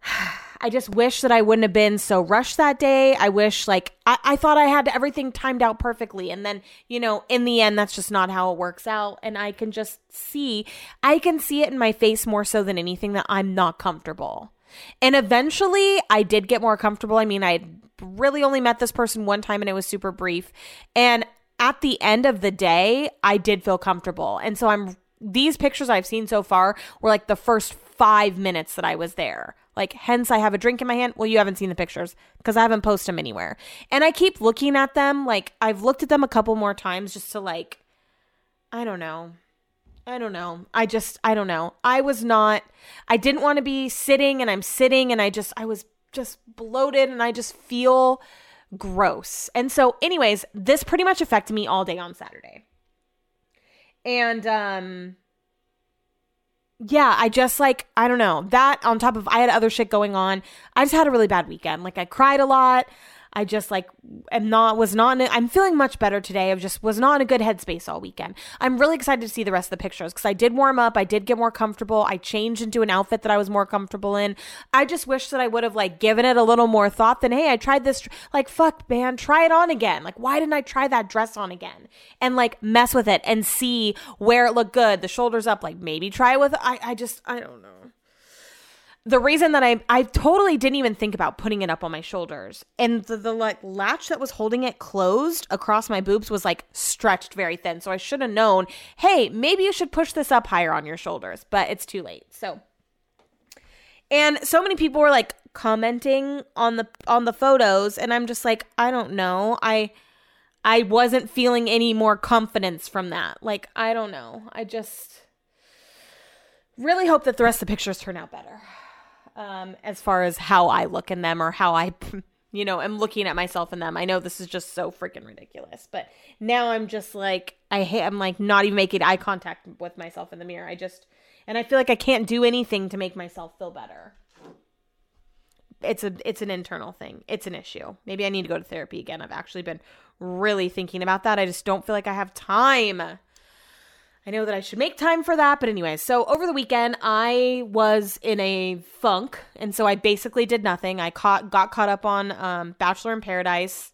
I just wish that I wouldn't have been so rushed that day. I wish, like, I, I thought I had everything timed out perfectly. And then, you know, in the end, that's just not how it works out. And I can just see, I can see it in my face more so than anything that I'm not comfortable. And eventually, I did get more comfortable. I mean, I really only met this person one time and it was super brief. And at the end of the day, I did feel comfortable. And so I'm, these pictures I've seen so far were like the first five minutes that I was there. Like, hence, I have a drink in my hand. Well, you haven't seen the pictures because I haven't posted them anywhere. And I keep looking at them. Like, I've looked at them a couple more times just to, like, I don't know. I don't know. I just, I don't know. I was not, I didn't want to be sitting and I'm sitting and I just, I was just bloated and I just feel gross. And so, anyways, this pretty much affected me all day on Saturday. And, um, yeah, I just like, I don't know. That on top of I had other shit going on. I just had a really bad weekend. Like I cried a lot. I just like am not was not I'm feeling much better today. I just was not in a good headspace all weekend. I'm really excited to see the rest of the pictures because I did warm up. I did get more comfortable. I changed into an outfit that I was more comfortable in. I just wish that I would have like given it a little more thought than hey, I tried this like fuck man, try it on again. Like why didn't I try that dress on again and like mess with it and see where it looked good, the shoulders up, like maybe try it with I I just I don't know the reason that I I totally didn't even think about putting it up on my shoulders, and the, the like latch that was holding it closed across my boobs was like stretched very thin. So I should have known, hey, maybe you should push this up higher on your shoulders, but it's too late. So, and so many people were like commenting on the on the photos, and I'm just like, I don't know, I. I wasn't feeling any more confidence from that. Like, I don't know. I just really hope that the rest of the pictures turn out better um, as far as how I look in them or how I, you know, am looking at myself in them. I know this is just so freaking ridiculous, but now I'm just like, I hate, I'm like not even making eye contact with myself in the mirror. I just, and I feel like I can't do anything to make myself feel better. It's a, it's an internal thing. It's an issue. Maybe I need to go to therapy again. I've actually been really thinking about that. I just don't feel like I have time. I know that I should make time for that, but anyway, so over the weekend I was in a funk, and so I basically did nothing. I caught got caught up on um, Bachelor in Paradise.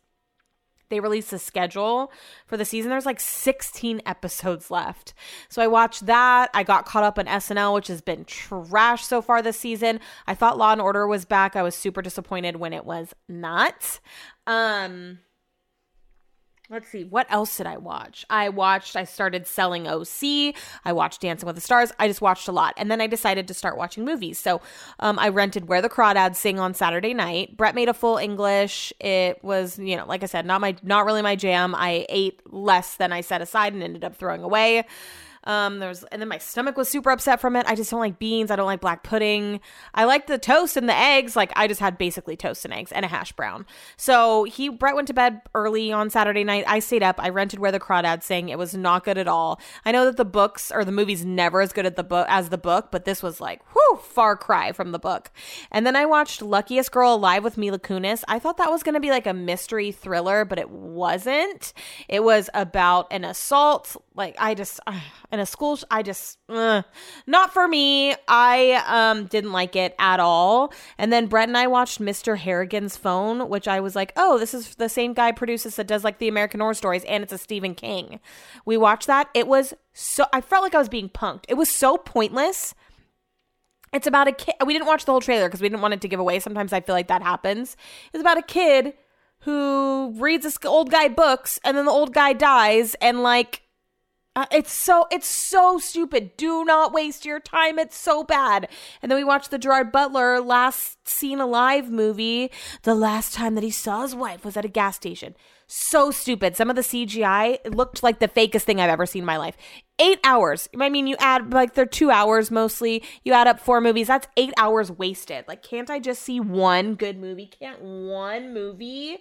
They released a schedule for the season. There's like 16 episodes left. So I watched that. I got caught up on SNL, which has been trash so far this season. I thought Law and Order was back. I was super disappointed when it was not. Um Let's see, what else did I watch? I watched, I started selling OC. I watched Dancing with the Stars. I just watched a lot. And then I decided to start watching movies. So um, I rented Where the Crawdads Sing on Saturday night. Brett made a full English. It was, you know, like I said, not my, not really my jam. I ate less than I set aside and ended up throwing away. Um, there's and then my stomach was super upset from it. I just don't like beans. I don't like black pudding. I like the toast and the eggs. Like I just had basically toast and eggs and a hash brown. So he Brett went to bed early on Saturday night. I stayed up. I rented Where the Crawdads Sing. It was not good at all. I know that the books or the movie's never as good at the book as the book, but this was like whoo far cry from the book. And then I watched Luckiest Girl Alive with Mila Kunis. I thought that was gonna be like a mystery thriller, but it wasn't. It was about an assault. Like I just. Uh, in a school i just uh, not for me. I um didn't like it at all. And then brett and i watched mr harrigan's phone which i was like oh this is the same guy produces that does like the american horror stories and it's a stephen king. We watched that. It was so i felt like i was being punked. It was so pointless. It's about a kid we didn't watch the whole trailer because we didn't want it to give away. Sometimes i feel like that happens. It's about a kid who reads this old guy books and then the old guy dies and like uh, it's so it's so stupid. Do not waste your time. It's so bad. And then we watched the Gerard Butler last seen alive movie. The last time that he saw his wife was at a gas station. So stupid. Some of the CGI looked like the fakest thing I've ever seen in my life. Eight hours. I mean, you add like they're two hours mostly. You add up four movies. That's eight hours wasted. Like, can't I just see one good movie? Can't one movie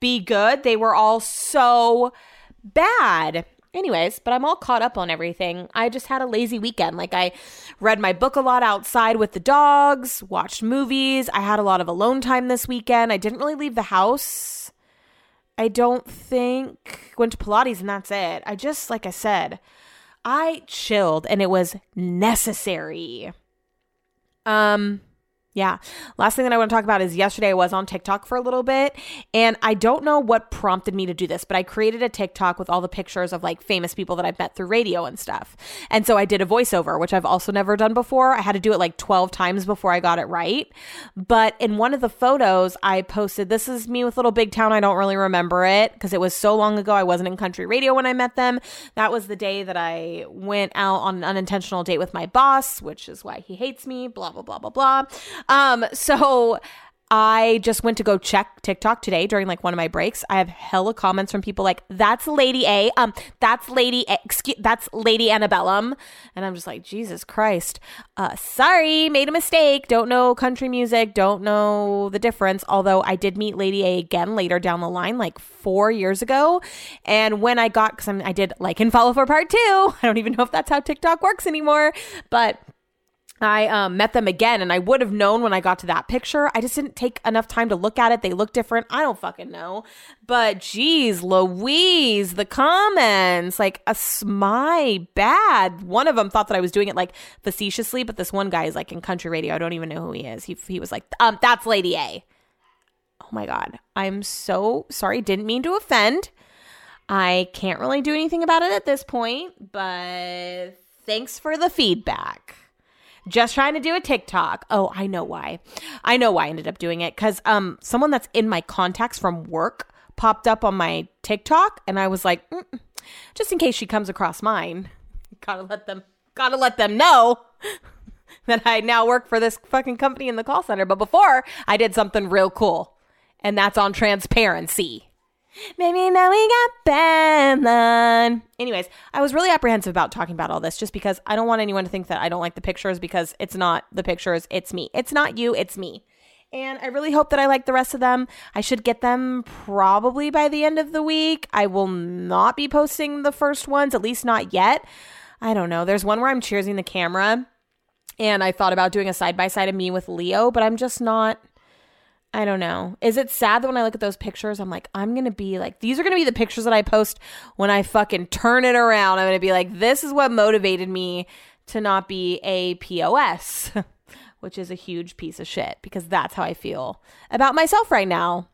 be good? They were all so bad. Anyways, but I'm all caught up on everything. I just had a lazy weekend. Like, I read my book a lot outside with the dogs, watched movies. I had a lot of alone time this weekend. I didn't really leave the house. I don't think. Went to Pilates and that's it. I just, like I said, I chilled and it was necessary. Um, Yeah. Last thing that I want to talk about is yesterday I was on TikTok for a little bit and I don't know what prompted me to do this, but I created a TikTok with all the pictures of like famous people that I've met through radio and stuff. And so I did a voiceover, which I've also never done before. I had to do it like 12 times before I got it right. But in one of the photos, I posted, This is me with Little Big Town. I don't really remember it because it was so long ago. I wasn't in country radio when I met them. That was the day that I went out on an unintentional date with my boss, which is why he hates me, blah, blah, blah, blah, blah. Um, so I just went to go check TikTok today during like one of my breaks. I have hella comments from people like, "That's Lady A." Um, that's Lady. A- excuse, that's Lady Antebellum, and I'm just like, Jesus Christ. Uh, sorry, made a mistake. Don't know country music. Don't know the difference. Although I did meet Lady A again later down the line, like four years ago, and when I got, because I did like and follow for part two. I don't even know if that's how TikTok works anymore, but I um, met them again, and I would have known when I got to that picture. I just didn't take enough time to look at it. They look different. I don't fucking know. But geez, Louise, the comments like a my bad. One of them thought that I was doing it like facetiously, but this one guy is like in country radio. I don't even know who he is. He he was like, um, that's Lady A. Oh my god, I'm so sorry. Didn't mean to offend. I can't really do anything about it at this point, but thanks for the feedback just trying to do a TikTok. Oh, I know why. I know why I ended up doing it because um someone that's in my contacts from work popped up on my TikTok, and I was like, mm, just in case she comes across mine, gotta let them gotta let them know. that I now work for this fucking company in the call center. But before, I did something real cool, and that's on transparency. Maybe now we got Batman. Anyways, I was really apprehensive about talking about all this just because I don't want anyone to think that I don't like the pictures because it's not the pictures, it's me. It's not you, it's me. And I really hope that I like the rest of them. I should get them probably by the end of the week. I will not be posting the first ones, at least not yet. I don't know. There's one where I'm cheersing the camera, and I thought about doing a side by side of me with Leo, but I'm just not I don't know. Is it sad that when I look at those pictures, I'm like, I'm going to be like, these are going to be the pictures that I post when I fucking turn it around. I'm going to be like, this is what motivated me to not be a POS, which is a huge piece of shit because that's how I feel about myself right now.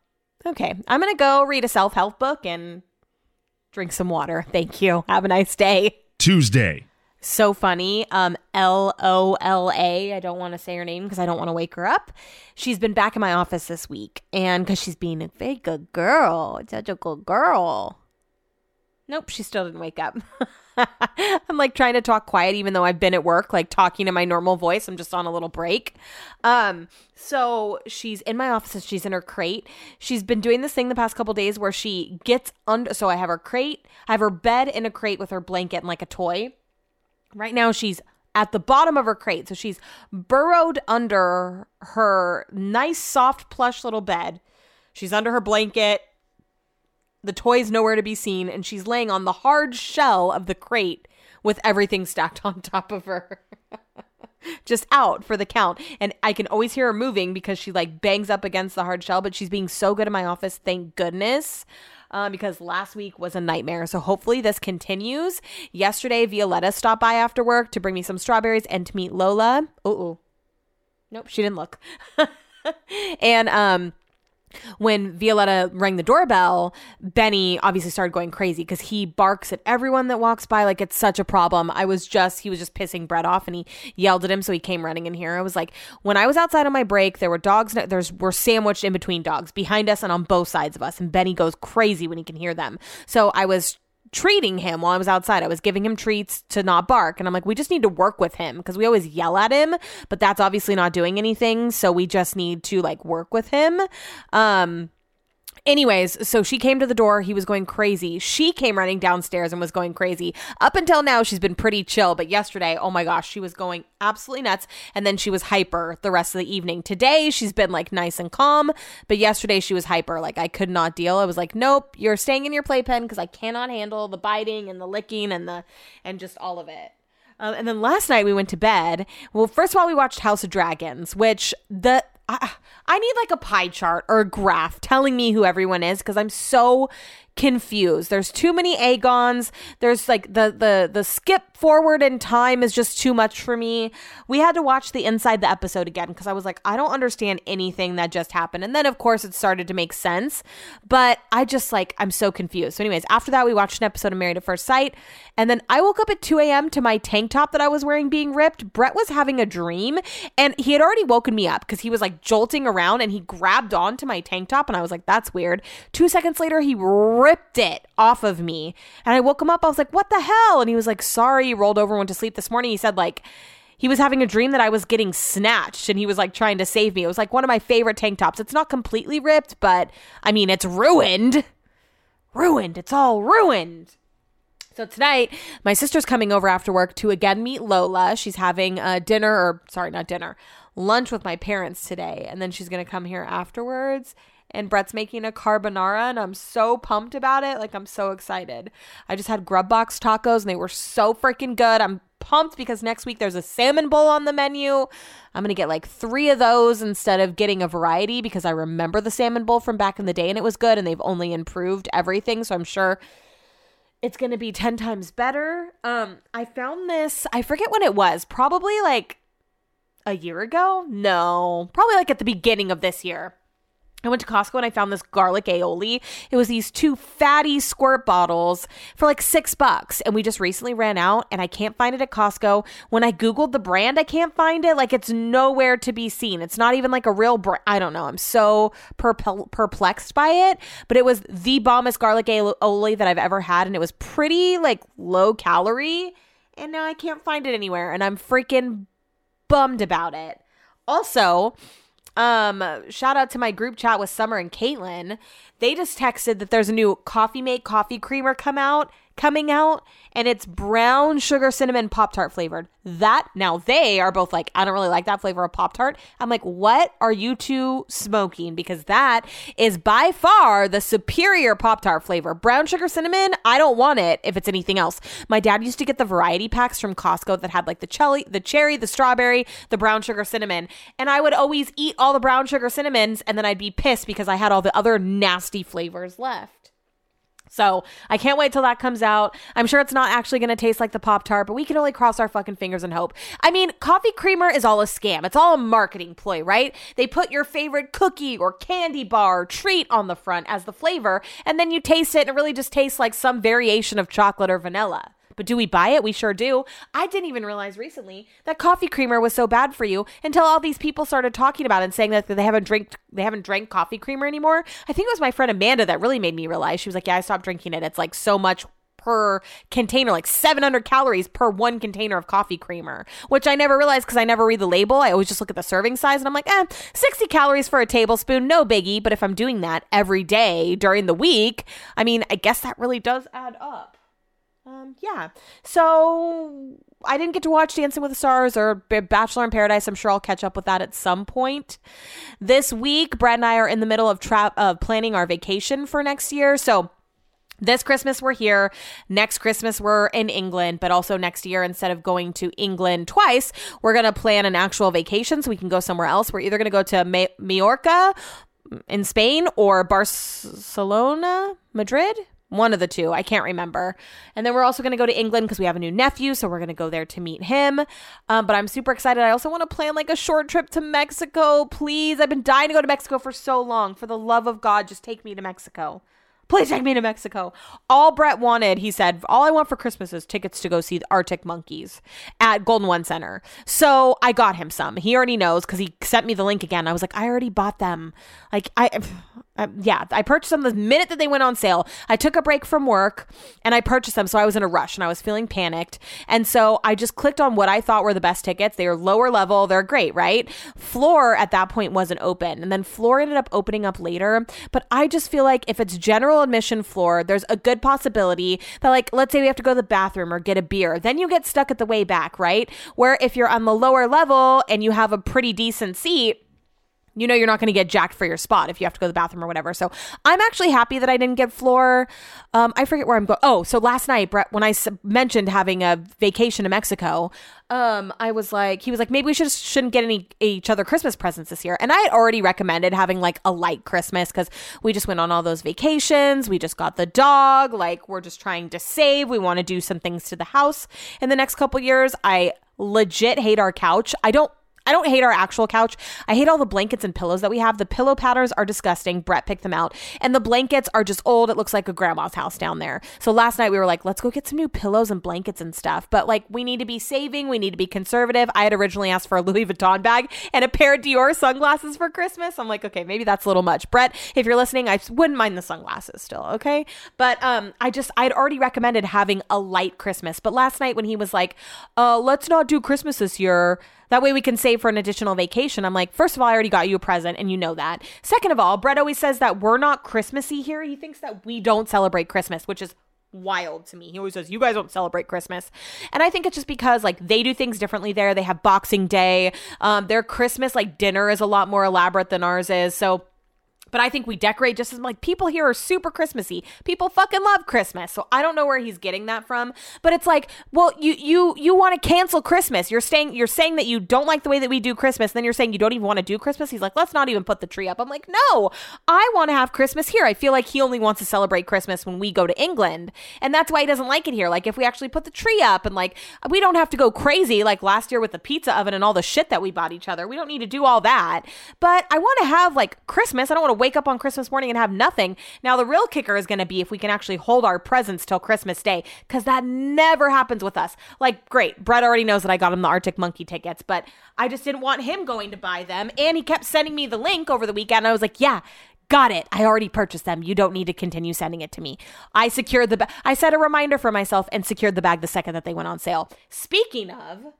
Okay, I'm going to go read a self help book and drink some water. Thank you. Have a nice day. Tuesday so funny. Um, L O L A. I don't want to say her name because I don't want to wake her up. She's been back in my office this week, and because she's being a very good girl, such a good girl. Nope, she still didn't wake up. I'm like trying to talk quiet even though I've been at work, like talking in my normal voice. I'm just on a little break. Um, so she's in my office and she's in her crate. She's been doing this thing the past couple days where she gets under so I have her crate, I have her bed in a crate with her blanket and like a toy. Right now, she's at the bottom of her crate. So she's burrowed under her nice, soft, plush little bed. She's under her blanket. The toy's nowhere to be seen, and she's laying on the hard shell of the crate with everything stacked on top of her. Just out for the count. And I can always hear her moving because she like bangs up against the hard shell, but she's being so good in my office. Thank goodness um, because last week was a nightmare. So hopefully this continues. Yesterday, Violetta stopped by after work to bring me some strawberries and to meet Lola. Oh, nope, she didn't look. and um, when Violetta rang the doorbell, Benny obviously started going crazy because he barks at everyone that walks by like it's such a problem. I was just, he was just pissing Brett off and he yelled at him. So he came running in here. I was like, when I was outside on my break, there were dogs, there's, we're sandwiched in between dogs behind us and on both sides of us. And Benny goes crazy when he can hear them. So I was treating him while I was outside. I was giving him treats to not bark. And I'm like, we just need to work with him because we always yell at him, but that's obviously not doing anything. So we just need to like work with him. Um, Anyways, so she came to the door. He was going crazy. She came running downstairs and was going crazy. Up until now, she's been pretty chill. But yesterday, oh my gosh, she was going absolutely nuts. And then she was hyper the rest of the evening. Today, she's been like nice and calm. But yesterday, she was hyper. Like I could not deal. I was like, nope, you're staying in your playpen because I cannot handle the biting and the licking and the, and just all of it. Um, and then last night we went to bed. Well, first of all, we watched House of Dragons, which the I, I need like a pie chart or a graph telling me who everyone is because I'm so confused. There's too many Aegons. There's like the the the skip forward in time is just too much for me. We had to watch the inside the episode again because I was like, I don't understand anything that just happened. And then of course it started to make sense, but I just like I'm so confused. So, anyways, after that we watched an episode of Married at First Sight, and then I woke up at 2 a.m. to my tank top that I was wearing being ripped. Brett was having a dream, and he had already woken me up because he was like jolting around and he grabbed onto my tank top, and I was like, that's weird. Two seconds later, he ripped it off of me, and I woke him up. I was like, what the hell? And he was like, sorry rolled over and went to sleep this morning. He said, like, he was having a dream that I was getting snatched and he was like trying to save me. It was like one of my favorite tank tops. It's not completely ripped, but I mean, it's ruined. Ruined. It's all ruined. So tonight, my sister's coming over after work to again meet Lola. She's having a dinner, or sorry, not dinner, lunch with my parents today. And then she's going to come here afterwards and Brett's making a carbonara and I'm so pumped about it. Like I'm so excited. I just had Grubbox tacos and they were so freaking good. I'm pumped because next week there's a salmon bowl on the menu. I'm going to get like 3 of those instead of getting a variety because I remember the salmon bowl from back in the day and it was good and they've only improved everything, so I'm sure it's going to be 10 times better. Um I found this, I forget when it was, probably like a year ago? No, probably like at the beginning of this year. I went to Costco and I found this garlic aioli. It was these two fatty squirt bottles for like six bucks. And we just recently ran out and I can't find it at Costco. When I Googled the brand, I can't find it. Like it's nowhere to be seen. It's not even like a real brand. I don't know. I'm so perplexed by it. But it was the bombest garlic aioli that I've ever had. And it was pretty like low calorie. And now I can't find it anywhere. And I'm freaking bummed about it. Also, um, shout out to my group chat with Summer and Caitlin. They just texted that there's a new Coffee Mate coffee creamer come out coming out and it's brown sugar cinnamon pop tart flavored. That now they are both like i don't really like that flavor of pop tart i'm like what are you two smoking? Because that is by far the superior pop tart flavor. Brown sugar cinnamon i don't want it if it's anything else. My dad used to get the variety packs from costco that had like the cherry the cherry the strawberry the brown sugar cinnamon and i would always eat all the brown sugar cinnamons and then i'd be pissed because i had all the other nasty flavors left so I can't wait till that comes out. I'm sure it's not actually going to taste like the Pop Tart, but we can only cross our fucking fingers and hope. I mean, coffee creamer is all a scam. It's all a marketing ploy, right? They put your favorite cookie or candy bar treat on the front as the flavor, and then you taste it and it really just tastes like some variation of chocolate or vanilla. But do we buy it? We sure do. I didn't even realize recently that coffee creamer was so bad for you until all these people started talking about it and saying that they haven't drank they haven't drank coffee creamer anymore. I think it was my friend Amanda that really made me realize. She was like, "Yeah, I stopped drinking it. It's like so much per container, like 700 calories per one container of coffee creamer, which I never realized because I never read the label. I always just look at the serving size and I'm like, eh, 60 calories for a tablespoon, no biggie. But if I'm doing that every day during the week, I mean, I guess that really does add up. Um, yeah. So I didn't get to watch Dancing with the Stars or Bachelor in Paradise. I'm sure I'll catch up with that at some point. This week, Brad and I are in the middle of tra- of planning our vacation for next year. So this Christmas we're here. Next Christmas we're in England, but also next year instead of going to England twice, we're to plan an actual vacation so we can go somewhere else. We're either to go to Ma- Majorca in Spain or Barcelona, Madrid, one of the two. I can't remember. And then we're also going to go to England because we have a new nephew. So we're going to go there to meet him. Um, but I'm super excited. I also want to plan like a short trip to Mexico. Please. I've been dying to go to Mexico for so long. For the love of God, just take me to Mexico. Please take me to Mexico. All Brett wanted, he said, all I want for Christmas is tickets to go see the Arctic Monkeys at Golden One Center. So I got him some. He already knows because he sent me the link again. I was like, I already bought them. Like, I. Uh, yeah, I purchased them the minute that they went on sale. I took a break from work and I purchased them. So I was in a rush and I was feeling panicked. And so I just clicked on what I thought were the best tickets. They were lower level. They're great, right? Floor at that point wasn't open. And then floor ended up opening up later. But I just feel like if it's general admission floor, there's a good possibility that, like, let's say we have to go to the bathroom or get a beer. Then you get stuck at the way back, right? Where if you're on the lower level and you have a pretty decent seat, you know you're not going to get jacked for your spot if you have to go to the bathroom or whatever. So I'm actually happy that I didn't get floor. Um, I forget where I'm going. Oh, so last night, Brett, when I s- mentioned having a vacation to Mexico, um, I was like, he was like, maybe we should shouldn't get any each other Christmas presents this year. And I had already recommended having like a light Christmas because we just went on all those vacations. We just got the dog. Like we're just trying to save. We want to do some things to the house in the next couple years. I legit hate our couch. I don't I don't hate our actual couch. I hate all the blankets and pillows that we have. The pillow patterns are disgusting. Brett picked them out. And the blankets are just old. It looks like a grandma's house down there. So last night we were like, let's go get some new pillows and blankets and stuff. But like, we need to be saving. We need to be conservative. I had originally asked for a Louis Vuitton bag and a pair of Dior sunglasses for Christmas. I'm like, okay, maybe that's a little much. Brett, if you're listening, I wouldn't mind the sunglasses still. Okay. But um, I just, I'd already recommended having a light Christmas. But last night when he was like, uh, let's not do Christmas this year that way we can save for an additional vacation. I'm like, first of all, I already got you a present and you know that. Second of all, Brett always says that we're not Christmassy here. He thinks that we don't celebrate Christmas, which is wild to me. He always says, You guys don't celebrate Christmas. And I think it's just because like they do things differently there. They have Boxing Day. Um, their Christmas like dinner is a lot more elaborate than ours is. So but I think we decorate just as like people here are super Christmassy. People fucking love Christmas. So I don't know where he's getting that from. But it's like, well, you you you want to cancel Christmas. You're saying you're saying that you don't like the way that we do Christmas. Then you're saying you don't even want to do Christmas. He's like, let's not even put the tree up. I'm like, no, I want to have Christmas here. I feel like he only wants to celebrate Christmas when we go to England. And that's why he doesn't like it here. Like if we actually put the tree up and like we don't have to go crazy like last year with the pizza oven and all the shit that we bought each other. We don't need to do all that. But I want to have like Christmas. I don't want to wake up on Christmas morning and have nothing. Now, the real kicker is going to be if we can actually hold our presents till Christmas Day, because that never happens with us. Like, great, Brett already knows that I got him the Arctic Monkey tickets, but I just didn't want him going to buy them. And he kept sending me the link over the weekend. I was like, yeah, Got it. I already purchased them. You don't need to continue sending it to me. I secured the bag. I set a reminder for myself and secured the bag the second that they went on sale. Speaking of,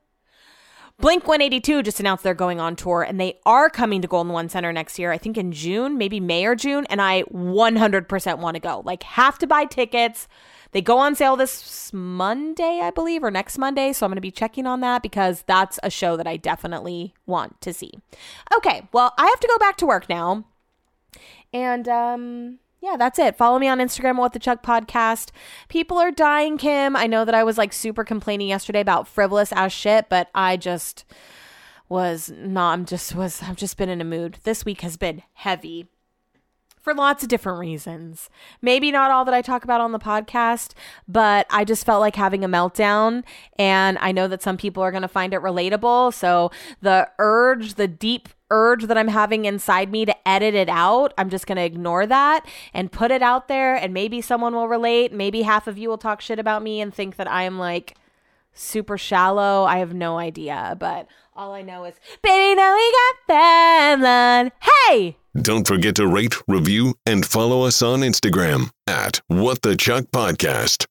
Blink 182 just announced they're going on tour and they are coming to Golden One Center next year, I think in June, maybe May or June. And I 100% want to go. Like, have to buy tickets. They go on sale this Monday, I believe, or next Monday. So I'm going to be checking on that because that's a show that I definitely want to see. Okay, well, I have to go back to work now. And, um, yeah, that's it. Follow me on Instagram, What the Chuck Podcast. People are dying, Kim. I know that I was like super complaining yesterday about frivolous ass shit, but I just was not. I'm just was. I've just been in a mood. This week has been heavy for lots of different reasons. Maybe not all that I talk about on the podcast, but I just felt like having a meltdown. And I know that some people are going to find it relatable. So the urge, the deep urge that I'm having inside me to edit it out, I'm just going to ignore that and put it out there. And maybe someone will relate. Maybe half of you will talk shit about me and think that I am like super shallow. I have no idea. But all I know is, baby, now we got them. Hey! Don't forget to rate, review, and follow us on Instagram at What the Chuck Podcast.